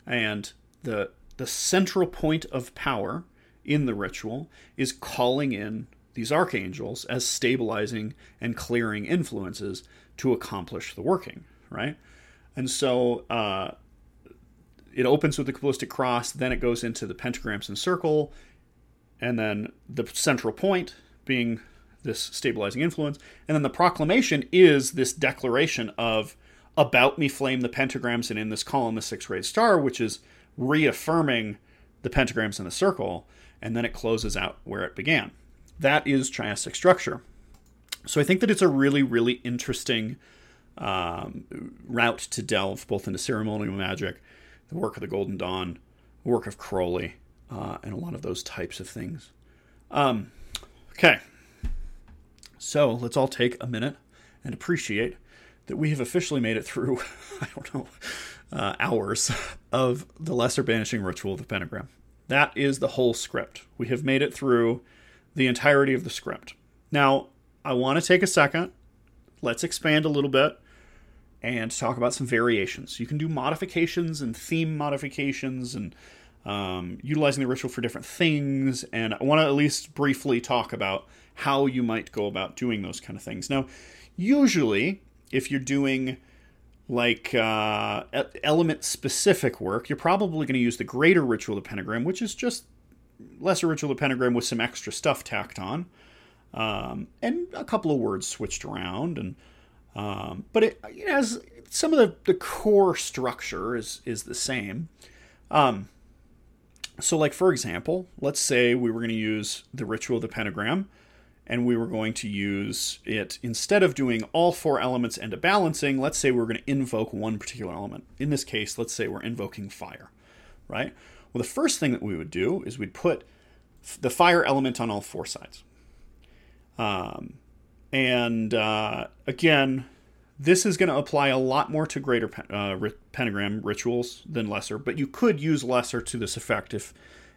And the the central point of power in the ritual is calling in these archangels as stabilizing and clearing influences to accomplish the working, right? And so uh, it opens with the Kabbalistic cross, then it goes into the pentagrams and circle, and then the central point being this stabilizing influence. And then the proclamation is this declaration of about me flame the pentagrams and in this column the six rayed star, which is reaffirming the pentagrams in the circle, and then it closes out where it began. That is chiastic structure. So I think that it's a really, really interesting um, route to delve both into ceremonial magic, the work of the Golden Dawn, the work of Crowley, uh, and a lot of those types of things. Um, okay, so let's all take a minute and appreciate that we have officially made it through, I don't know, uh, hours of the Lesser Banishing Ritual of the Pentagram. That is the whole script. We have made it through the entirety of the script. Now, I want to take a second. Let's expand a little bit and talk about some variations. You can do modifications and theme modifications and um, utilizing the ritual for different things. And I want to at least briefly talk about how you might go about doing those kind of things. Now, usually, if you're doing like uh, element specific work, you're probably going to use the greater ritual of the pentagram, which is just lesser ritual of the pentagram with some extra stuff tacked on, um, and a couple of words switched around, and um, but it, it, has some of the, the core structure is is the same. Um, so, like for example, let's say we were going to use the ritual of the pentagram and we were going to use it instead of doing all four elements and a balancing. Let's say we're going to invoke one particular element. In this case, let's say we're invoking fire, right? Well, the first thing that we would do is we'd put the fire element on all four sides. Um, and uh, again, this is going to apply a lot more to greater uh, pentagram rituals than lesser, but you could use lesser to this effect if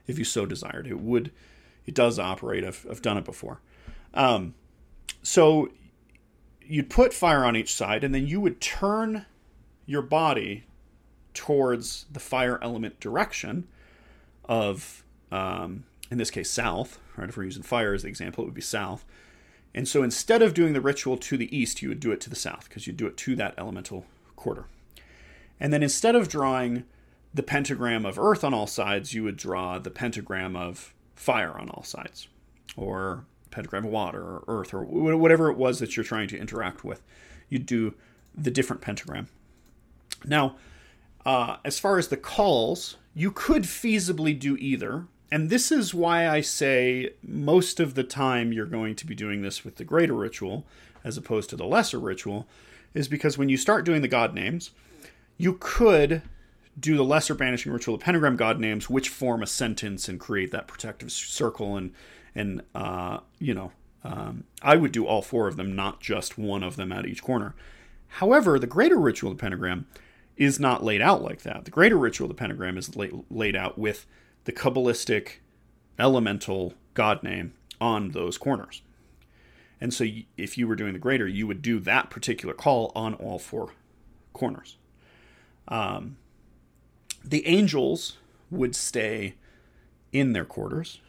if you so desired. It would, it does operate. I've, I've done it before. Um, so you'd put fire on each side, and then you would turn your body towards the fire element direction of, um, in this case, south. Right, if we're using fire as the example, it would be south. And so instead of doing the ritual to the east, you would do it to the south because you'd do it to that elemental quarter. And then instead of drawing the pentagram of earth on all sides, you would draw the pentagram of fire on all sides, or pentagram of water, or earth, or whatever it was that you're trying to interact with. You'd do the different pentagram. Now, uh, as far as the calls, you could feasibly do either. And this is why I say most of the time you're going to be doing this with the greater ritual as opposed to the lesser ritual, is because when you start doing the god names, you could do the lesser banishing ritual, the pentagram god names, which form a sentence and create that protective circle. And and uh, you know, um, I would do all four of them, not just one of them at each corner. However, the greater ritual of the pentagram is not laid out like that. The greater ritual of the pentagram is laid out with the kabbalistic elemental god name on those corners. And so, if you were doing the greater, you would do that particular call on all four corners. Um, the angels would stay in their quarters,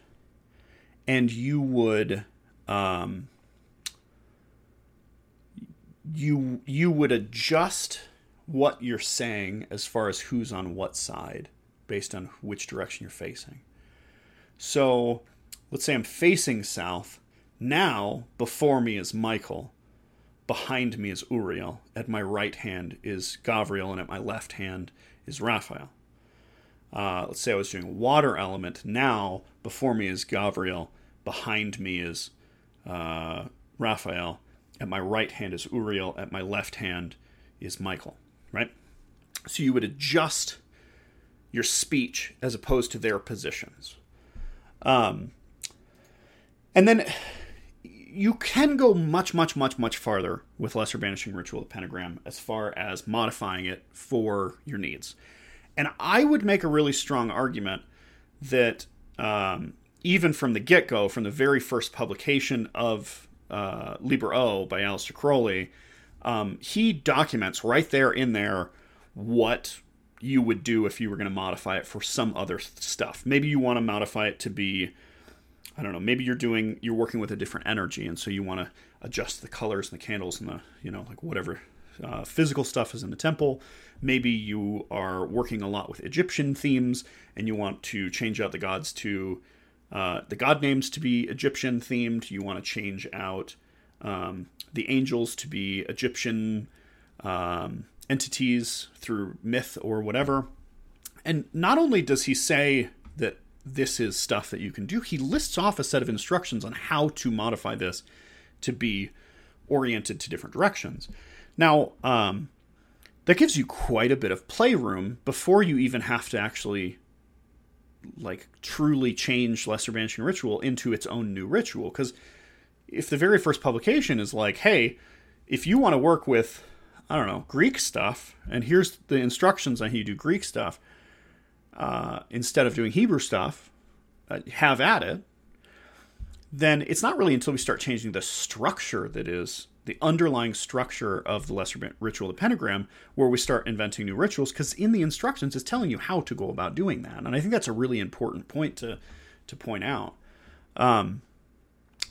and you would um, you you would adjust what you're saying as far as who's on what side based on which direction you're facing. So, let's say I'm facing south. Now, before me is Michael. Behind me is Uriel. At my right hand is Gavriel, and at my left hand is Raphael uh, let's say I was doing water element. Now, before me is Gavriel, behind me is uh, Raphael, at my right hand is Uriel, at my left hand is Michael, right? So you would adjust your speech as opposed to their positions. Um, and then you can go much, much, much, much farther with Lesser Banishing Ritual of Pentagram as far as modifying it for your needs. And I would make a really strong argument that um, even from the get go, from the very first publication of uh, Liber O by Aleister Crowley, um, he documents right there in there what you would do if you were going to modify it for some other stuff. Maybe you want to modify it to be, I don't know, maybe you're doing, you're working with a different energy, and so you want to adjust the colors and the candles and the, you know, like whatever uh, physical stuff is in the temple. Maybe you are working a lot with Egyptian themes and you want to change out the gods to uh, the god names to be Egyptian themed. You want to change out um, the angels to be Egyptian um, entities through myth or whatever. And not only does he say that this is stuff that you can do, he lists off a set of instructions on how to modify this to be oriented to different directions. Now, um, that gives you quite a bit of playroom before you even have to actually like truly change lesser banishing ritual into its own new ritual. Because if the very first publication is like hey if you want to work with i don't know greek stuff and here's the instructions on how you do greek stuff uh, instead of doing hebrew stuff uh, have at it then it's not really until we start changing the structure that is the underlying structure of the lesser ritual, the pentagram, where we start inventing new rituals, because in the instructions it's telling you how to go about doing that, and I think that's a really important point to to point out. Um,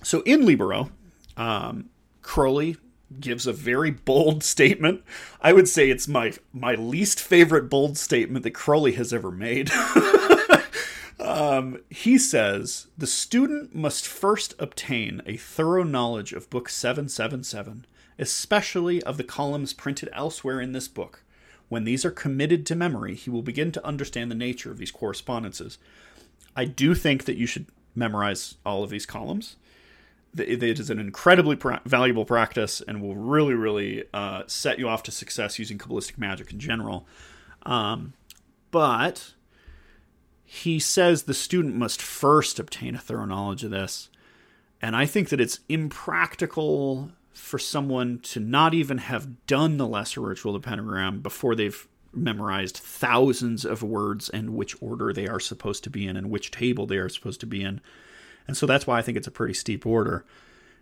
so in Liber O, um, Crowley gives a very bold statement. I would say it's my my least favorite bold statement that Crowley has ever made. Um, he says the student must first obtain a thorough knowledge of Book 777, especially of the columns printed elsewhere in this book. When these are committed to memory, he will begin to understand the nature of these correspondences. I do think that you should memorize all of these columns. it is an incredibly valuable practice and will really, really uh, set you off to success using Kabbalistic magic in general. Um, but he says the student must first obtain a thorough knowledge of this. And I think that it's impractical for someone to not even have done the lesser ritual of the pentagram before they've memorized thousands of words and which order they are supposed to be in and which table they are supposed to be in. And so that's why I think it's a pretty steep order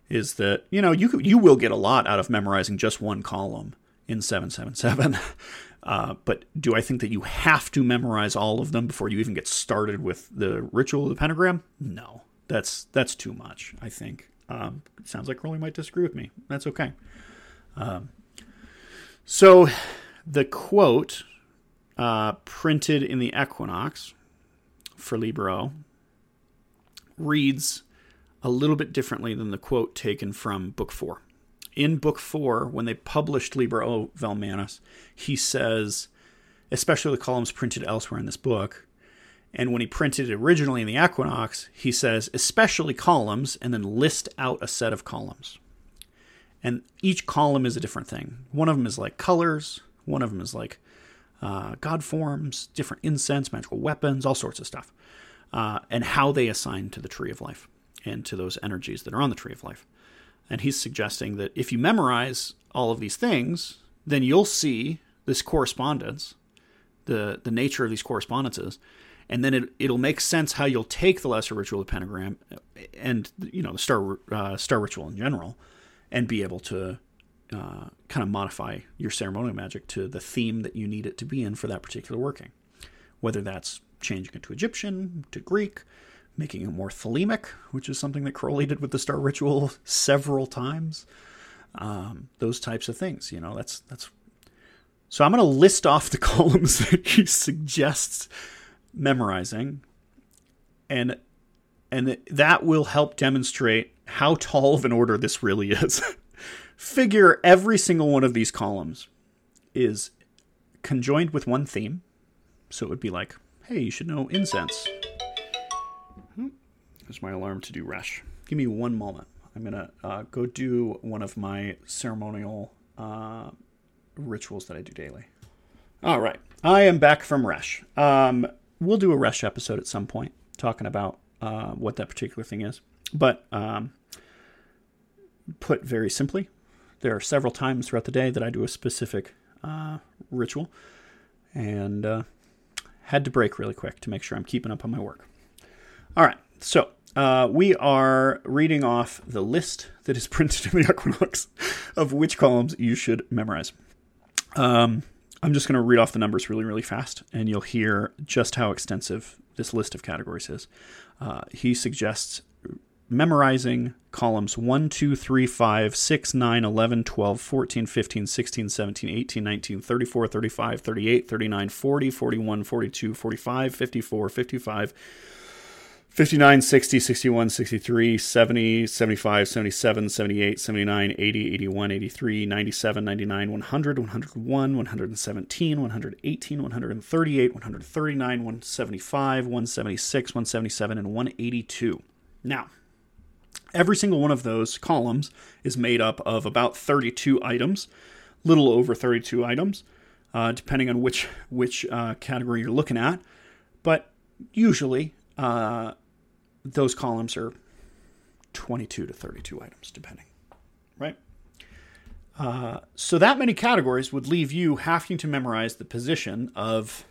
is that, you know, you you will get a lot out of memorizing just one column in 777. Uh, but do I think that you have to memorize all of them before you even get started with the ritual of the pentagram? No, that's that's too much. I think. Um, sounds like Crowley might disagree with me. That's okay. Um, so the quote uh, printed in the Equinox for Liber O reads a little bit differently than the quote taken from Book Four in book four, when they published Liber O Vel Manus, he says, especially the columns printed elsewhere in this book, and when he printed it originally in the Equinox, he says, especially columns, and then list out a set of columns. And each column is a different thing. One of them is like colors, one of them is like uh, god forms, different incense, magical weapons, all sorts of stuff, uh, and how they assign to the tree of life and to those energies that are on the tree of life. And he's suggesting that if you memorize all of these things, then you'll see this correspondence, the, the nature of these correspondences, and then it, it'll make sense how you'll take the lesser ritual of the pentagram and you know the star uh, star ritual in general, and be able to uh, kind of modify your ceremonial magic to the theme that you need it to be in for that particular working, whether that's changing it to Egyptian, to Greek, making it more thelemic, which is something that did with the Star Ritual several times. Um, those types of things, you know, that's that's. So I'm going to list off the columns that he suggests memorizing, and and that will help demonstrate how tall of an order this really is. Figure every single one of these columns is conjoined with one theme. So it would be like, hey, you should know incense. There's my alarm to do Resh. Give me one moment. I'm gonna uh, go do one of my ceremonial uh, rituals that I do daily. All right, I am back from Resh. Um, we'll do a Resh episode at some point talking about uh, what that particular thing is. But um, put very simply, there are several times throughout the day that I do a specific uh, ritual, and uh, had to break really quick to make sure I'm keeping up on my work. All right, so uh, we are reading off the list that is printed in the Equinox of which columns you should memorize. Um, I'm just going to read off the numbers really, really fast, and you'll hear just how extensive this list of categories is. Uh, he suggests memorizing columns 1, 2, 3, 5, 6, 9, 11, 12, 14, 15, 16, 17, 18, 19, 34, 35, 38, 39, 40, 41, 42, 45, 54, 55, 59, 60, 61, 63, 70, 75, 77, 78, 79, 80, 81, 83, 97, 99, 100, 101, 117, 118, 138, 139, 175, 176, 177, and 182. Now, every single one of those columns is made up of about 32 items, little over 32 items, uh, depending on which which uh, category you're looking at. But usually, uh, those columns are 22 to 32 items, depending, right? Uh, so that many categories would leave you having to memorize the position of,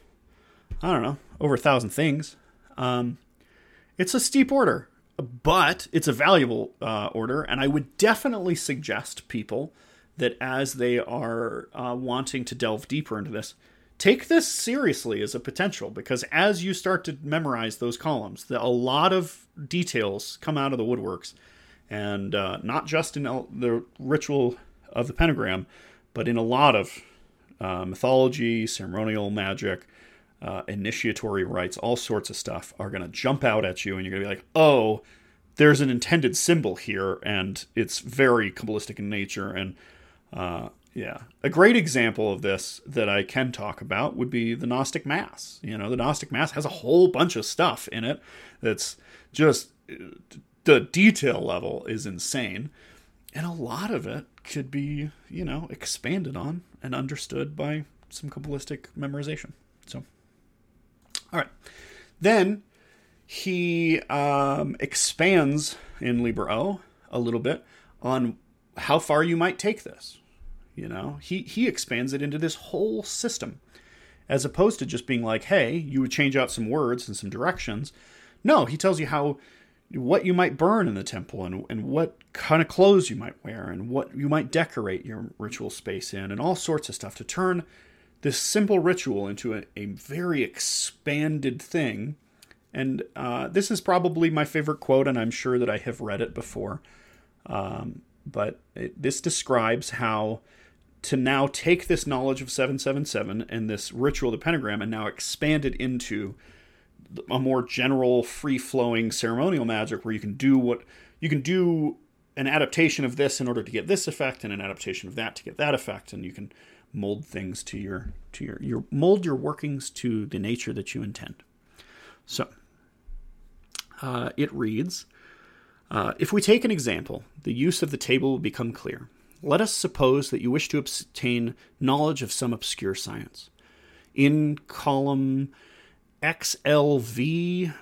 I don't know, over a thousand things. Um, it's a steep order, but it's a valuable uh, order, and I would definitely suggest people that as they are uh, wanting to delve deeper into this, take this seriously as a potential because as you start to memorize those columns, the, a lot of details come out of the woodworks, and uh, not just in the ritual of the pentagram, but in a lot of uh, mythology, ceremonial magic, uh, initiatory rites, all sorts of stuff are going to jump out at you, and you're going to be like, oh, there's an intended symbol here, and it's very Kabbalistic in nature, and uh, yeah. A great example of this that I can talk about would be the Gnostic Mass. You know, the Gnostic Mass has a whole bunch of stuff in it that's just the detail level is insane, and a lot of it could be, you know, expanded on and understood by some Kabbalistic memorization. So, all right. Then he um, expands in Liber O a little bit on how far you might take this. You know, he, he expands it into this whole system as opposed to just being like, hey, you would change out some words and some directions. No, he tells you how what you might burn in the temple and, and what kind of clothes you might wear and what you might decorate your ritual space in and all sorts of stuff to turn this simple ritual into a, a very expanded thing. And uh, this is probably my favorite quote, and I'm sure that I have read it before. Um, but it, this describes how to now take this knowledge of 777 and this ritual, the pentagram, and now expand it into a more general, free flowing ceremonial magic where you can do what you can do an adaptation of this in order to get this effect and an adaptation of that to get that effect. And you can mold things to your to your your mold your workings to the nature that you intend. So uh, it reads uh, if we take an example the use of the table will become clear let us suppose that you wish to obtain knowledge of some obscure science in column XLV,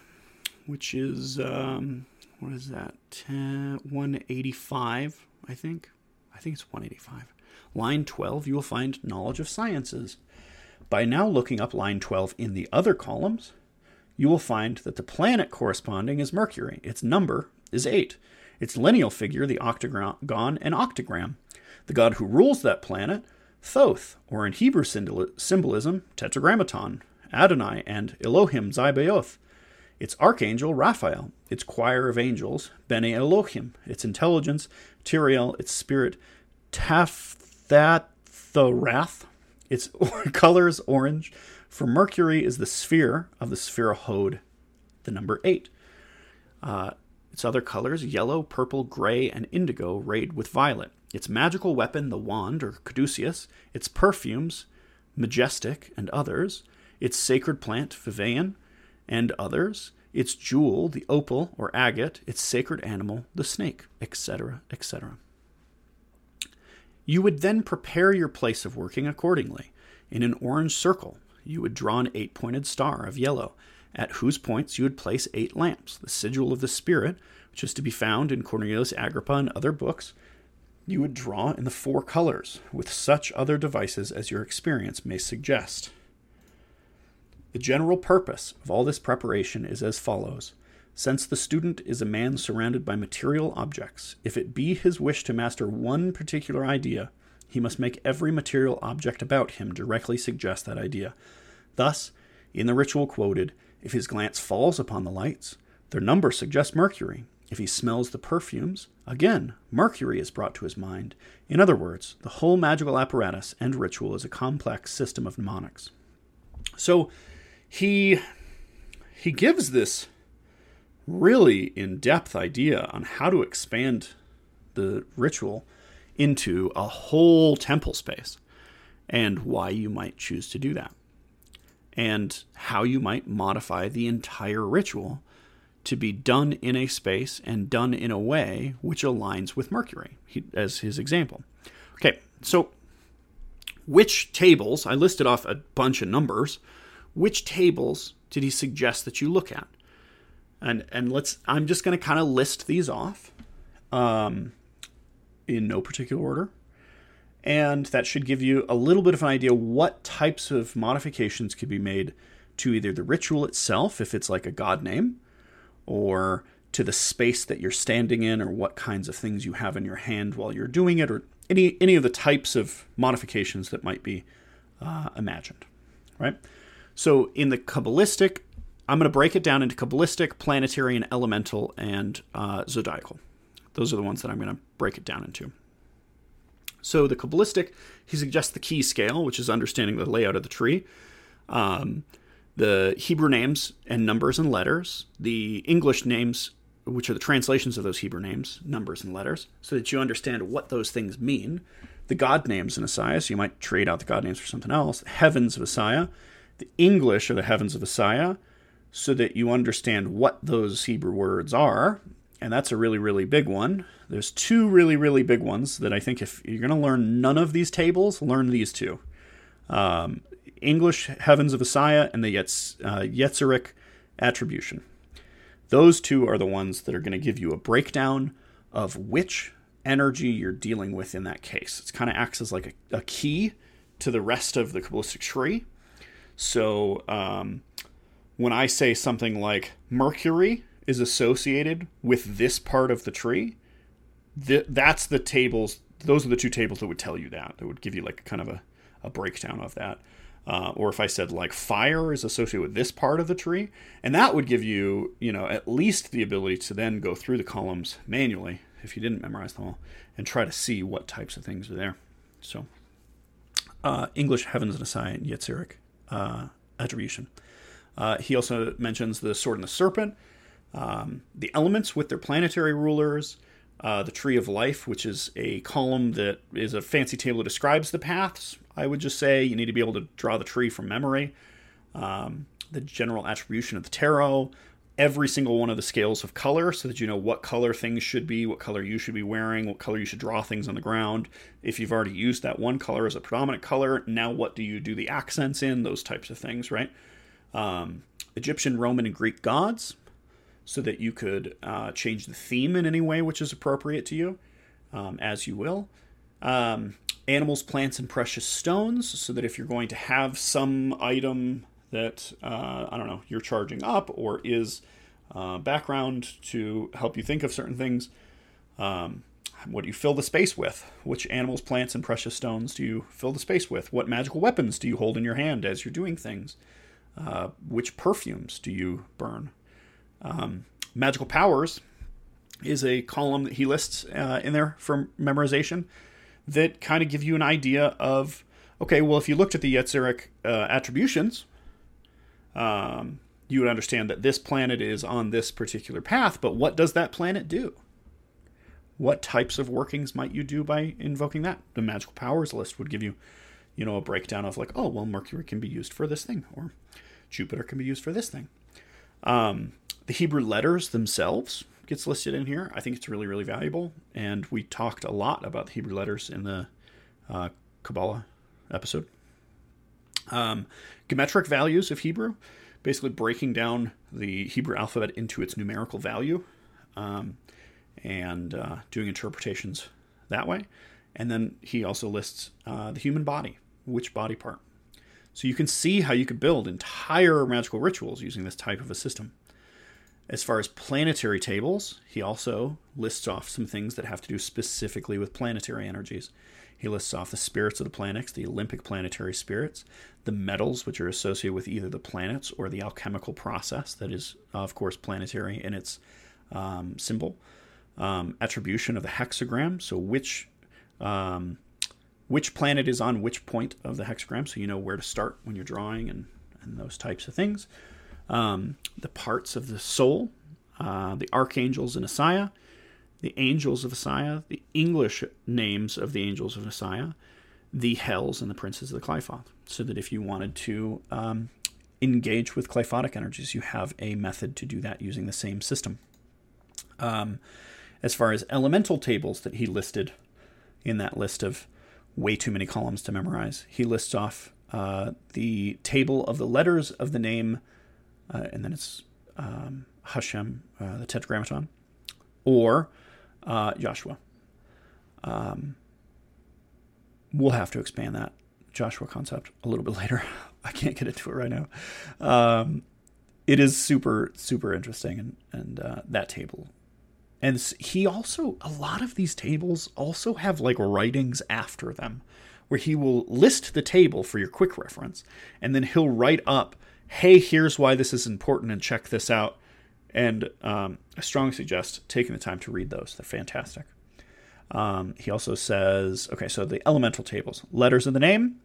which is um, what is that? 10, 185, I think. I think it's 185. Line 12, you will find knowledge of sciences. By now looking up line 12 in the other columns, you will find that the planet corresponding is Mercury. Its number is 8. Its lineal figure, the octagon and octagram. The god who rules that planet, Thoth, or in Hebrew symbolism, Tetragrammaton, Adonai, and Elohim Tzabaoth, its archangel Raphael, its choir of angels, Bene Elohim, its intelligence, Tiriel, its spirit, Taphthatharath, its colors orange. For Mercury is the sphere of the Sephira Hod, the number eight. Uh, its other colors, yellow, purple, gray, and indigo, rayed with violet. Its magical weapon, the wand, or caduceus. Its perfumes, mastic, and others its sacred plant, vervain, and others, its jewel, the opal or agate, its sacred animal, the snake, etc., etc. You would then prepare your place of working accordingly. In an orange circle, you would draw an eight pointed star of yellow, at whose points you would place eight lamps, the sigil of the Spirit, which is to be found in Cornelius Agrippa and other books. You would draw in the four colors, with such other devices as your experience may suggest. The general purpose of all this preparation is as follows. Since the student is a man surrounded by material objects, if it be his wish to master one particular idea, he must make every material object about him directly suggest that idea. Thus, in the ritual quoted, if his glance falls upon the lights, their number suggests Mercury. If he smells the perfumes, again, Mercury is brought to his mind. In other words, the whole magical apparatus and ritual is a complex system of mnemonics. So, he he gives this really in-depth idea on how to expand the ritual into a whole temple space and why you might choose to do that and how you might modify the entire ritual to be done in a space and done in a way which aligns with Mercury, as his example. Okay, so which tables, I listed off a bunch of numbers which tables did he suggest that you look at? And and let's I'm just going to kind of list these off um, in no particular order. And that should give you a little bit of an idea what types of modifications could be made to either the ritual itself, if it's like a god name, or to the space that you're standing in, or what kinds of things you have in your hand while you're doing it, or any any of the types of modifications that might be uh, imagined, right? So in the Kabbalistic, I'm going to break it down into Kabbalistic, planetary, and elemental, and uh, zodiacal. Those are the ones that I'm going to break it down into. So the Kabbalistic, he suggests the key scale, which is understanding the layout of the tree, um, the Hebrew names and numbers and letters, the English names, which are the translations of those Hebrew names, numbers and letters, so that you understand what those things mean. The God names in Assiah, so you might trade out the God names for something else. The heavens of Assiah, the English are the heavens of Assiah, so that you understand what those Hebrew words are, and that's a really, really big one. There's two really, really big ones that I think if you're going to learn none of these tables, learn these two. Um, English Heavens of Assiah and the Yetz, uh, Attribution. Those two are the ones that are going to give you a breakdown of which energy you're dealing with in that case. It kind of acts as like a, a, key to the rest of the Kabbalistic tree. So um, when I say something like Mercury is associated with this part of the tree, th- that's the tables. Those are the two tables that would tell you that. That would give you like kind of a, a breakdown of that. Uh, or if I said like fire is associated with this part of the tree, and that would give you, you know, at least the ability to then go through the columns manually if you didn't memorize them all and try to see what types of things are there. So, uh, English heavens and Assiah and Yetzirah uh, attribution. Uh, he also mentions the sword and the serpent, um, the elements with their planetary rulers, uh, the tree of life, which is a column that is a fancy table that describes the paths. I would just say you need to be able to draw the tree from memory. Um, the general attribution of the tarot, every single one of the scales of color so that you know what color things should be, what color you should be wearing, what color you should draw things on the ground. If you've already used that one color as a predominant color, now what do you do the accents in? Those types of things, right? Um, Egyptian, Roman, and Greek gods so that you could uh, change the theme in any way which is appropriate to you, um, as you will. Um, animals, plants, and precious stones so that if you're going to have some item that uh, I don't know you're charging up or is uh, background to help you think of certain things. Um, what do you fill the space with? Which animals, plants, and precious stones do you fill the space with? What magical weapons do you hold in your hand as you're doing things? Uh, which perfumes do you burn? Um, magical powers is a column that he lists uh, in there for memorization that kind of give you an idea of okay, well, if you looked at the Yetzirah uh, attributions, um, you would understand that this planet is on this particular path, but what does that planet do? What types of workings might you do by invoking that? The magical powers list would give you, you know, a breakdown of like, oh, well, Mercury can be used for this thing, or Jupiter can be used for this thing. Um, the Hebrew letters themselves gets listed in here. I think it's really, really valuable, and we talked a lot about the Hebrew letters in the uh, Kabbalah episode. Um, geometric values of Hebrew, basically breaking down the Hebrew alphabet into its numerical value um, and uh, doing interpretations that way. And then he also lists uh, the human body, which body part. So you can see how you could build entire magical rituals using this type of a system. As far as planetary tables, he also lists off some things that have to do specifically with planetary energies. He lists off the spirits of the planets, the Olympic planetary spirits, the metals, which are associated with either the planets or the alchemical process that is, of course, planetary in its um, symbol. Um, attribution of the hexagram, so which um, which planet is on which point of the hexagram, so you know where to start when you're drawing and, and those types of things. Um, the parts of the soul, uh, the archangels in Assiah, the angels of Assiah, the English names of the angels of Assiah, the hells and the princes of the Qliphoth. So that if you wanted to um, engage with Qliphotic energies, you have a method to do that using the same system. Um, as far as elemental tables that he listed in that list of way too many columns to memorize, he lists off uh, the table of the letters of the name, uh, and then it's um, Hashem, uh, the Tetragrammaton, or uh, Joshua. Um, we'll have to expand that Joshua concept a little bit later. I can't get into it right now. Um, it is super super interesting, and and uh, that table, and he also a lot of these tables also have like writings after them, where he will list the table for your quick reference, and then he'll write up, "Hey, here's why this is important, and check this out." And um, I strongly suggest taking the time to read those. They're fantastic. Um, he also says, okay, so the elemental tables letters of the name,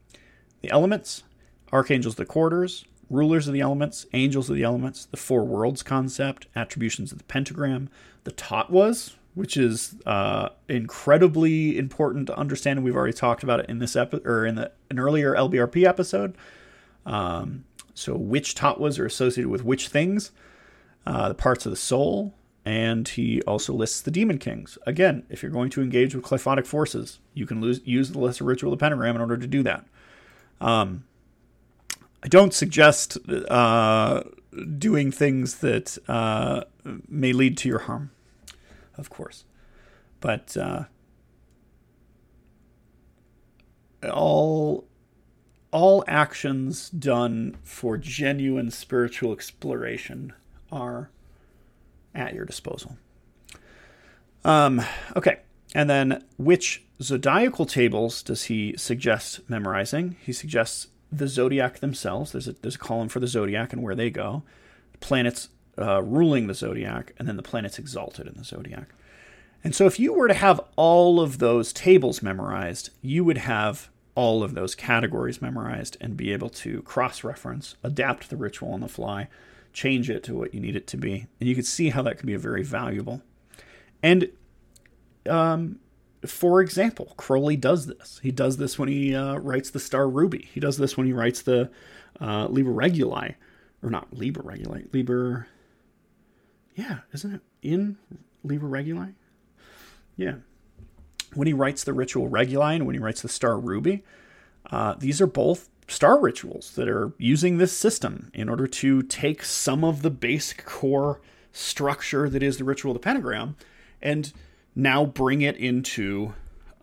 the elements, archangels the quarters, rulers of the elements, angels of the elements, the four worlds concept, attributions of the pentagram, the tattvas, which is uh, incredibly important to understand. And we've already talked about it in this episode or in the, an earlier LBRP episode. Um, so, which tattvas are associated with which things? uh, the parts of the soul, and he also lists the Demon Kings. Again, if you're going to engage with Qliphothic forces, you can lose, use the Lesser Ritual of the Pentagram in order to do that. Um, I don't suggest uh, doing things that uh, may lead to your harm, of course. But uh, all all actions done for genuine spiritual exploration are at your disposal. Um, okay, and then which zodiacal tables does he suggest memorizing? He suggests the zodiac themselves. There's a there's a column for the zodiac and where they go, planets uh, ruling the zodiac, and then the planets exalted in the zodiac. And so, if you were to have all of those tables memorized, you would have all of those categories memorized and be able to cross reference, adapt the ritual on the fly, change it to what you need it to be. And you can see how that can be a very valuable. And um, for example, Crowley does this. He does this when he uh, writes the Star Ruby. He does this when he writes the uh, Liber Reguli, or not Liber Reguli, Liber. Yeah, isn't it in Liber Reguli? Yeah, when he writes the ritual reguli and when he writes the star ruby, uh, these are both star rituals that are using this system in order to take some of the basic core structure that is the ritual of the pentagram and now bring it into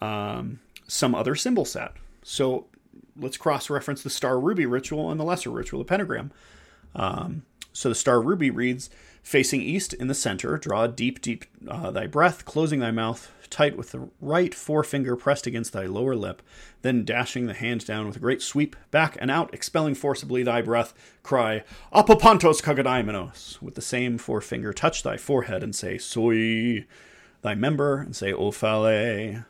um, some other symbol set. So let's cross reference the star ruby ritual and the lesser ritual, the pentagram. Um, so the star ruby reads, Facing east in the center, draw deep, deep uh, thy breath, closing thy mouth tight with the right forefinger pressed against thy lower lip, then dashing the hand down with a great sweep, back and out, expelling forcibly thy breath, cry, Apopantos kagadaimonos, with the same forefinger touch thy forehead and say, Soy, thy member, and say, Ophale,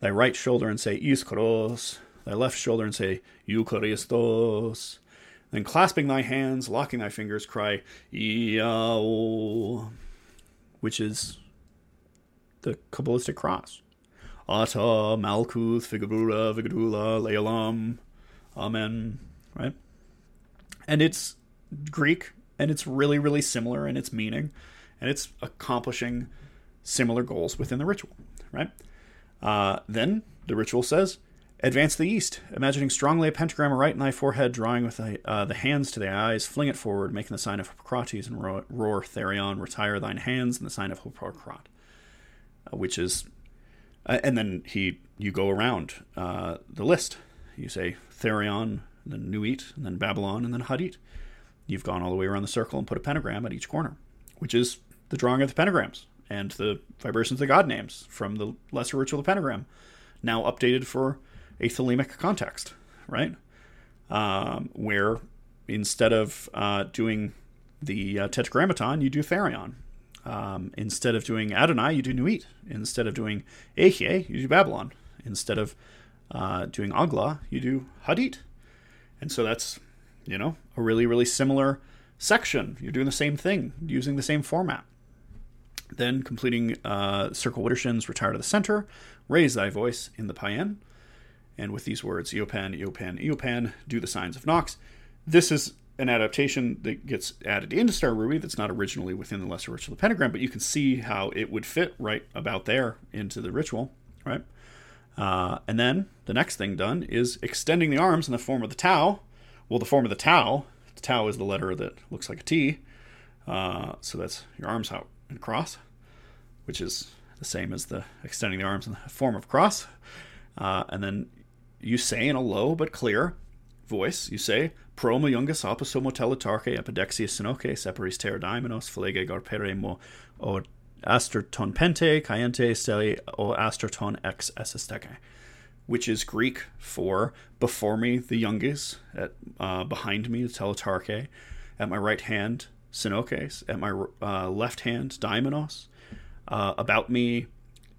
thy right shoulder and say, Iskros, thy left shoulder and say, Eucharistos, then clasping thy hands, locking thy fingers, cry, Iao, which is the Kabbalistic cross. Ata, Malkuth, ve-Geburah, ve-Gedulah, Leolam, Amen, right? And it's Greek, and it's really, really similar in its meaning, and it's accomplishing similar goals within the ritual, right? Uh, then the ritual says, Advance the east, imagining strongly a pentagram right in thy forehead, drawing with thy, uh, the hands to thy eyes, fling it forward, making the sign of Hippocrates, and roar, roar Therion, retire thine hands and the sign of Harpocrates, uh, which is, uh, and then he, you go around uh, the list. You say Therion, then Nuit, and then Babalon, and then Hadit. You've gone all the way around the circle and put a pentagram at each corner, which is the drawing of the pentagrams and the vibrations of the god names from the lesser ritual of the pentagram, now updated for a thelemic context, right? Um, where instead of uh, doing the uh, tetragrammaton, you do therion. Um, instead of doing Adonai, you do Nuit. Instead of doing Ehyeh, you do Babalon. Instead of uh, doing Agla, you do Hadit. And so that's, you know, a really, really similar section. You're doing the same thing, using the same format. Then completing uh, Circle Widdershins, retire to the center, raise thy voice in the paean, and with these words, Eopan, Eopan, Eopan, do the signs of Nox. This is an adaptation that gets added into Star Ruby that's not originally within the Lesser Ritual of the Pentagram, but you can see how it would fit right about there into the ritual, right? Uh, and then the next thing done is extending the arms in the form of the Tau. Well, the form of the Tau, the Tau is the letter that looks like a T, uh, so that's your arms out and cross, which is the same as the extending the arms in the form of cross. Uh, and then you say in a low but clear voice, you say, Promo youngus aposomo teletarche epidexia sinoke separis terrodimenos flege garpere mo o asterton pente cayente steli o asterton ex esesteke, which is Greek for before me the youngest, at uh, behind me the teletarche, at my right hand sinokes, at my uh, left hand daimonos, uh, about me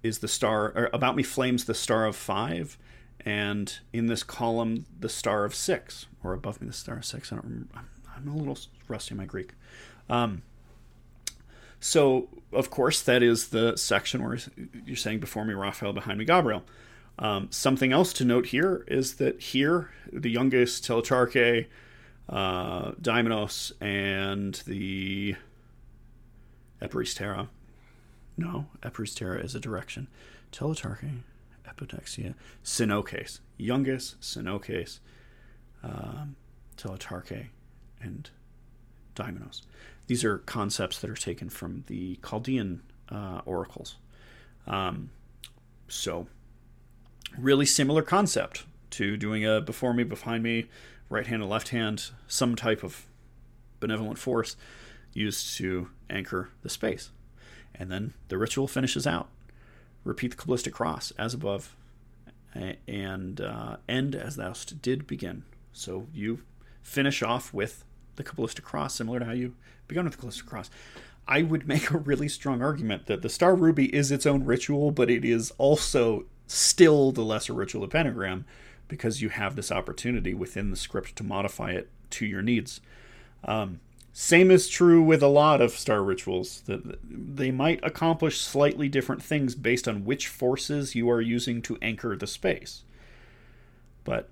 is the star, or about me flames the star of five, and in this column the star of six or above me the star of six. I don't remember i'm a little rusty in my greek. Um, so of course that is the section where you're saying before me raphael behind me gabriel. Um, something else to note here is that here the youngest teletarche uh, Daimonos and the Eperistera, No, Epirus is a direction. Teletarche, Epodexia, Sinocase, Youngus, Sinocase, um, Teletarche, and Daimonos. These are concepts that are taken from the Chaldean uh, oracles. Um, so, really similar concept to doing a before me, behind me, right hand and left hand, some type of benevolent force used to anchor the space. And then the ritual finishes out. Repeat the Kabbalistic cross as above, and uh, end as thou did begin. So you finish off with the Kabbalistic cross, similar to how you begun with the Kabbalistic cross. I would make a really strong argument that the Star Ruby is its own ritual, but it is also still the lesser ritual of pentagram because you have this opportunity within the script to modify it to your needs. Um, same is true with a lot of star rituals that they might accomplish slightly different things based on which forces you are using to anchor the space. But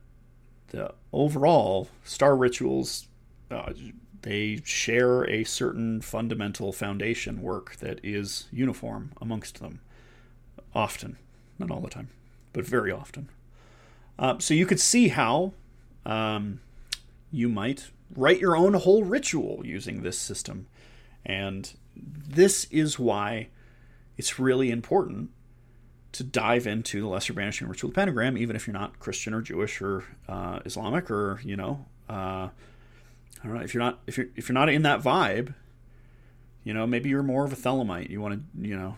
the overall star rituals uh, they share a certain fundamental foundation work that is uniform amongst them. Often. Not all the time but very often. Uh, so you could see how um, you might write your own whole ritual using this system. And this is why it's really important to dive into the lesser banishing ritual pentagram, even if you're not Christian or Jewish or uh, Islamic or you know, uh, I don't know if you're not if you're if you're not in that vibe, you know, maybe you're more of a Thelemite. You want to you know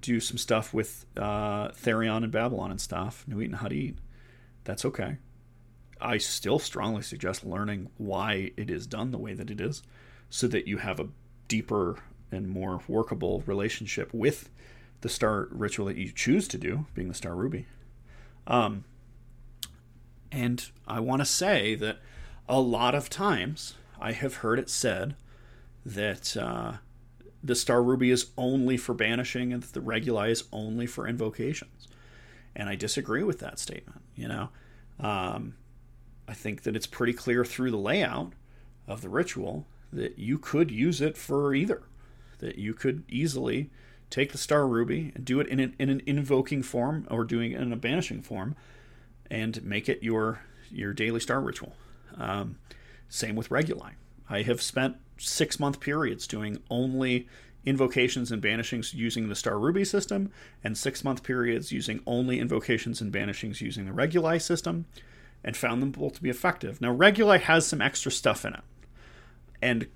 do some stuff with uh, Therion and Babalon and stuff, Nuit and Hadit. That's okay. I still strongly suggest learning why it is done the way that it is so that you have a deeper and more workable relationship with the star ritual that you choose to do, being the star ruby. Um, and I want to say that a lot of times I have heard it said that uh, the star ruby is only for banishing and the reguli is only for invocations. And I disagree with that statement. You know, um, I think that it's pretty clear through the layout of the ritual that you could use it for either. That you could easily take the star ruby and do it in an, in an invoking form or doing it in a banishing form and make it your your daily star ritual. Um, same with reguli. I have spent six month periods doing only invocations and banishings using the star ruby system, and six month periods using only invocations and banishings using the reguli system and found them both to be effective. Now, Reguli has some extra stuff in it. And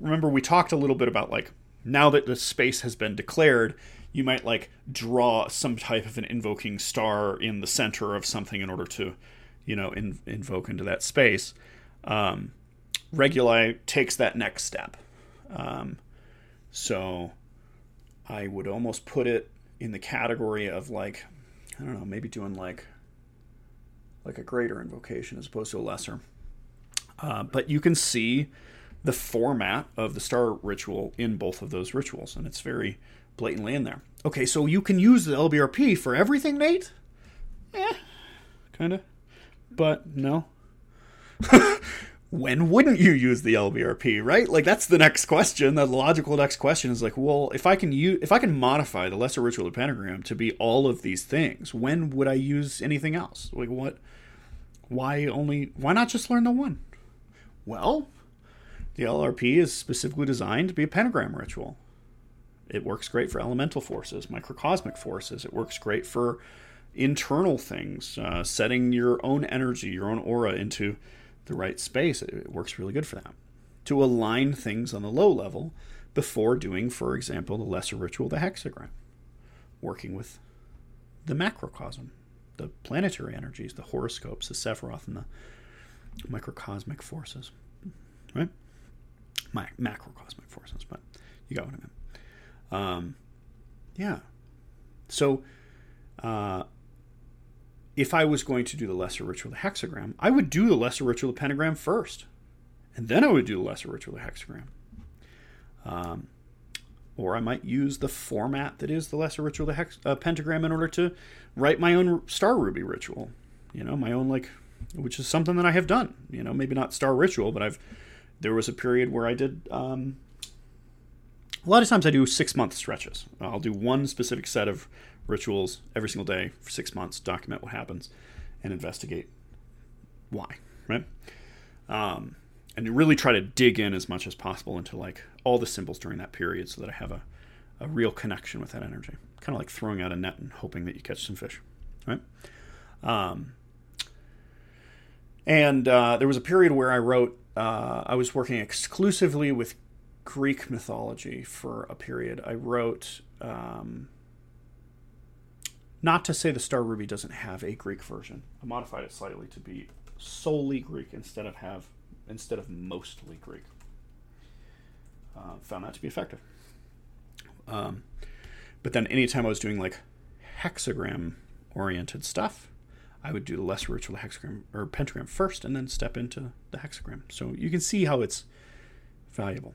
remember, we talked a little bit about like now that the space has been declared, you might like draw some type of an invoking star in the center of something in order to, you know, in, invoke into that space. Um, Reguli takes that next step. Um, so I would almost put it in the category of like, I don't know, maybe doing like like a greater invocation as opposed to a lesser. Uh, but you can see the format of the star ritual in both of those rituals, and it's very blatantly in there. Okay, so you can use the LBRP for everything, Nate? Yeah, kind of. But no. when wouldn't you use the LBRP, right? Like that's the next question. The logical next question is like, well, if I can use if I can modify the lesser ritual of pentagram to be all of these things, when would I use anything else? Like what why only why not just learn the one? Well, the LRP is specifically designed to be a pentagram ritual. It works great for elemental forces, microcosmic forces. It works great for internal things, uh, setting your own energy, your own aura into the right space. It, it works really good for that. To align things on the low level before doing, for example, the lesser ritual, the hexagram, working with the macrocosm the planetary energies, the horoscopes, the Sephiroth, and the microcosmic forces, right? My macrocosmic forces, but you got what I meant. Um, yeah. So, uh, if I was going to do the lesser ritual, the hexagram, I would do the lesser ritual, the pentagram first, and then I would do the lesser ritual, the hexagram. Um, or I might use the format that is the lesser ritual, the hex, uh, pentagram, in order to write my own star ruby ritual. You know, my own like, which is something that I have done. You know, maybe not star ritual, but I've. There was a period where I did um, a lot of times I do six month stretches. I'll do one specific set of rituals every single day for six months, document what happens, and investigate why, right? Um, and really try to dig in as much as possible into like all the symbols during that period so that I have a, a real connection with that energy. Kind of like throwing out a net and hoping that you catch some fish, right? Um, and uh, there was a period where I wrote, uh, I was working exclusively with Greek mythology for a period. I wrote, um, not to say the Star Ruby doesn't have a Greek version. I modified it slightly to be solely Greek instead of have instead of mostly Greek. Uh, found that to be effective. Um, but then anytime I was doing like hexagram oriented stuff, I would do the lesser ritual hexagram or pentagram first and then step into the hexagram. So you can see how it's valuable.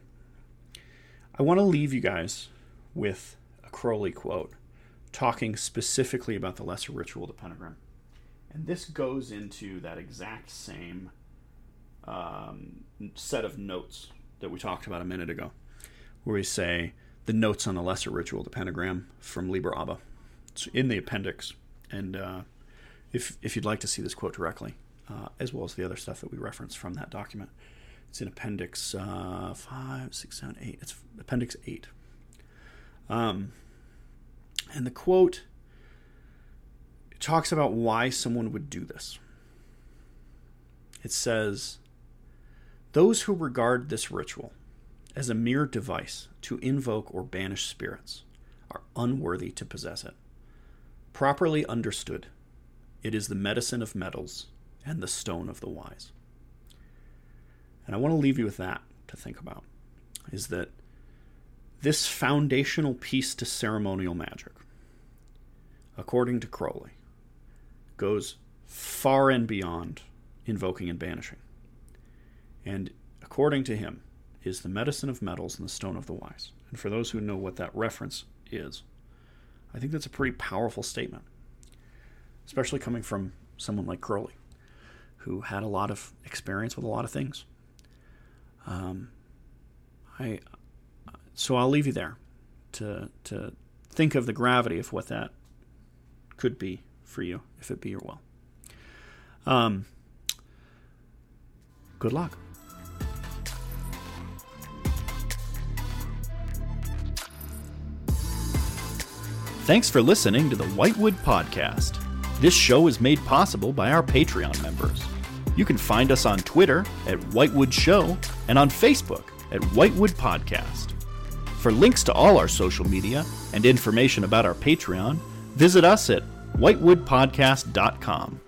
I want to leave you guys with a Crowley quote talking specifically about the lesser ritual, the pentagram. And this goes into that exact same um, set of notes that we talked about a minute ago, where we say the notes on the lesser ritual, the pentagram from Liber ABA. It's in the appendix. And uh, if, if you'd like to see this quote directly, uh, as well as the other stuff that we reference from that document, it's in Appendix uh, 5, 6, 7, 8. It's Appendix 8. Um, and the quote talks about why someone would do this. It says, Those who regard this ritual as a mere device to invoke or banish spirits are unworthy to possess it. Properly understood, it is the medicine of metals and the stone of the wise. And I want to leave you with that to think about is that this foundational piece to ceremonial magic, according to Crowley, goes far and beyond invoking and banishing. And according to him, is the medicine of metals and the stone of the wise. And for those who know what that reference is, I think that's a pretty powerful statement, especially coming from someone like Crowley, who had a lot of experience with a lot of things. Um, I so I'll leave you there to to think of the gravity of what that could be for you if it be your will. Um, good luck. Thanks for listening to the Whitewood Podcast. This show is made possible by our Patreon members. You can find us on Twitter at Whitewood Show and on Facebook at Whitewood Podcast. For links to all our social media and information about our Patreon, visit us at whitewoodpodcast.com.